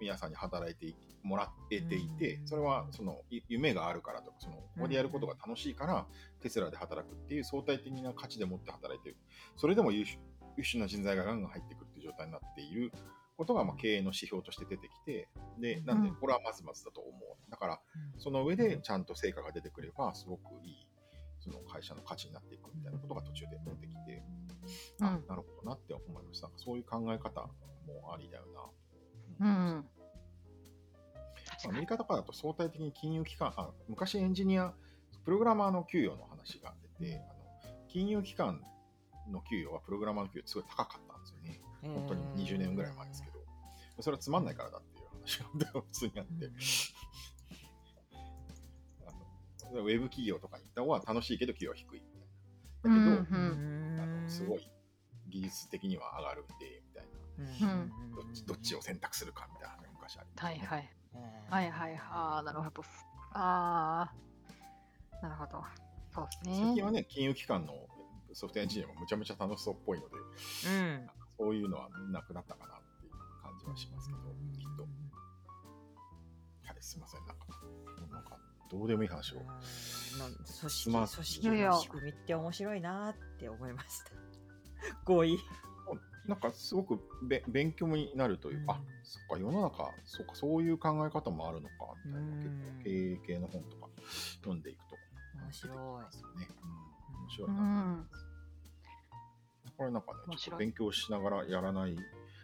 皆さんに働いていもらえていて、うんそれはそのい夢があるからとか、そのここでやることが楽しいから、テスラで働くっていう相対的な価値でもって働いている。それでも優秀優秀な人材がガンガン入ってくるっていう状態になっていることが、まあ、経営の指標として出てきて、で、なんでうん、これはまずまずだと思う。だから、その上でちゃんと成果が出てくれば、すごくいい、その会社の価値になっていくみたいなことが途中で出てきて、あうん、なるほどなって思いました。そういう考え方もありだよな。うん。アメリ。カとかだと相対的に金融機関、あ昔エンジニア、プログラマーの給与の話が出て、あの金融機関の給与はプログラマーの給与すごい高かったんですよね。本当に20年ぐらい前ですけど、それはつまんないからだっていう話が普通にあって、あのウェブ企業とかに行った方が楽しいけど給与は低いみたいな。だけど、うんあのすごい技術的には上がるんで、みたいな。どっちどっちを選択するかみたいな昔ありましたねはいはい。はいはい。ああ、なるほど。ああ、なるほど。そうですね。最近はね、金融機関のソフトエンジニアもむちゃむちゃ楽しそうっぽいので、うんそういうのはなくなったかなっていう感じはしますけど、きっと。はい、すいません。なんか、なんかどうでもいい話を。組織組織の仕組みって面白いなって思いました。合意。なんかすごくべ勉強になるというか、うんあそっか、世の中、そっか、そういう考え方もあるのか、みたいな、うん結構経営系の本とか読んでいくと面白い出てきますよね。うん、面白ういな。ん。これなんかね、ちょっと勉強しながらやらない、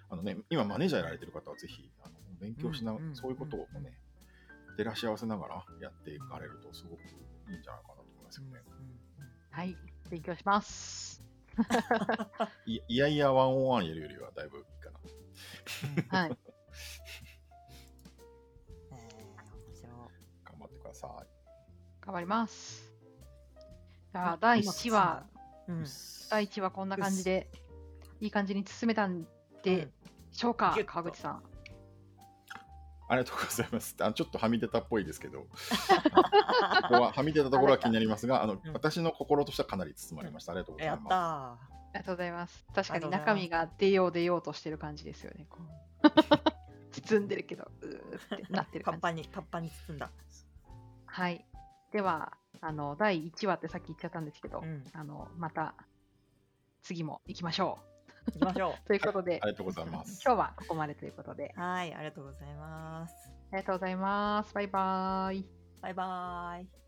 あのね、今マネージャーやられてる方はぜひ、あの勉強しな、うんうんそういうことをね、照らし合わせながらやっていかれるとすごくいいんじゃないかなと思いますよね。はい。勉強します。いいやいやワンオンワンやるよりはだいぶいいかな。はい。えー面白い頑張ってください。頑張ります。じゃあ、第1話、うん第1話こんな感じで、いい感じに進めたんでしょうかギュッ、と川口さん。ありがとうございます。あちょっとはみ出たっぽいですけど、ここははみ出たところは気になりますが、あの、うん私の心としてはかなり包まれました。ありがとうございます。たありがとうございます。確かに中身が出よう出ようとしてる感じですよね。こう包んでるけど、うーってなってる感じ。ンパンに、パンパンに包んだ。はい。では、あの、第1話ってさっき言っちゃったんですけど、うんあの、また次も行きましょ行きましょう。ということであ、りがとうございます。今日はここまでということで、う。はい、ありがとうございます。ありがとうございます。バイバーイ。バイバーイ。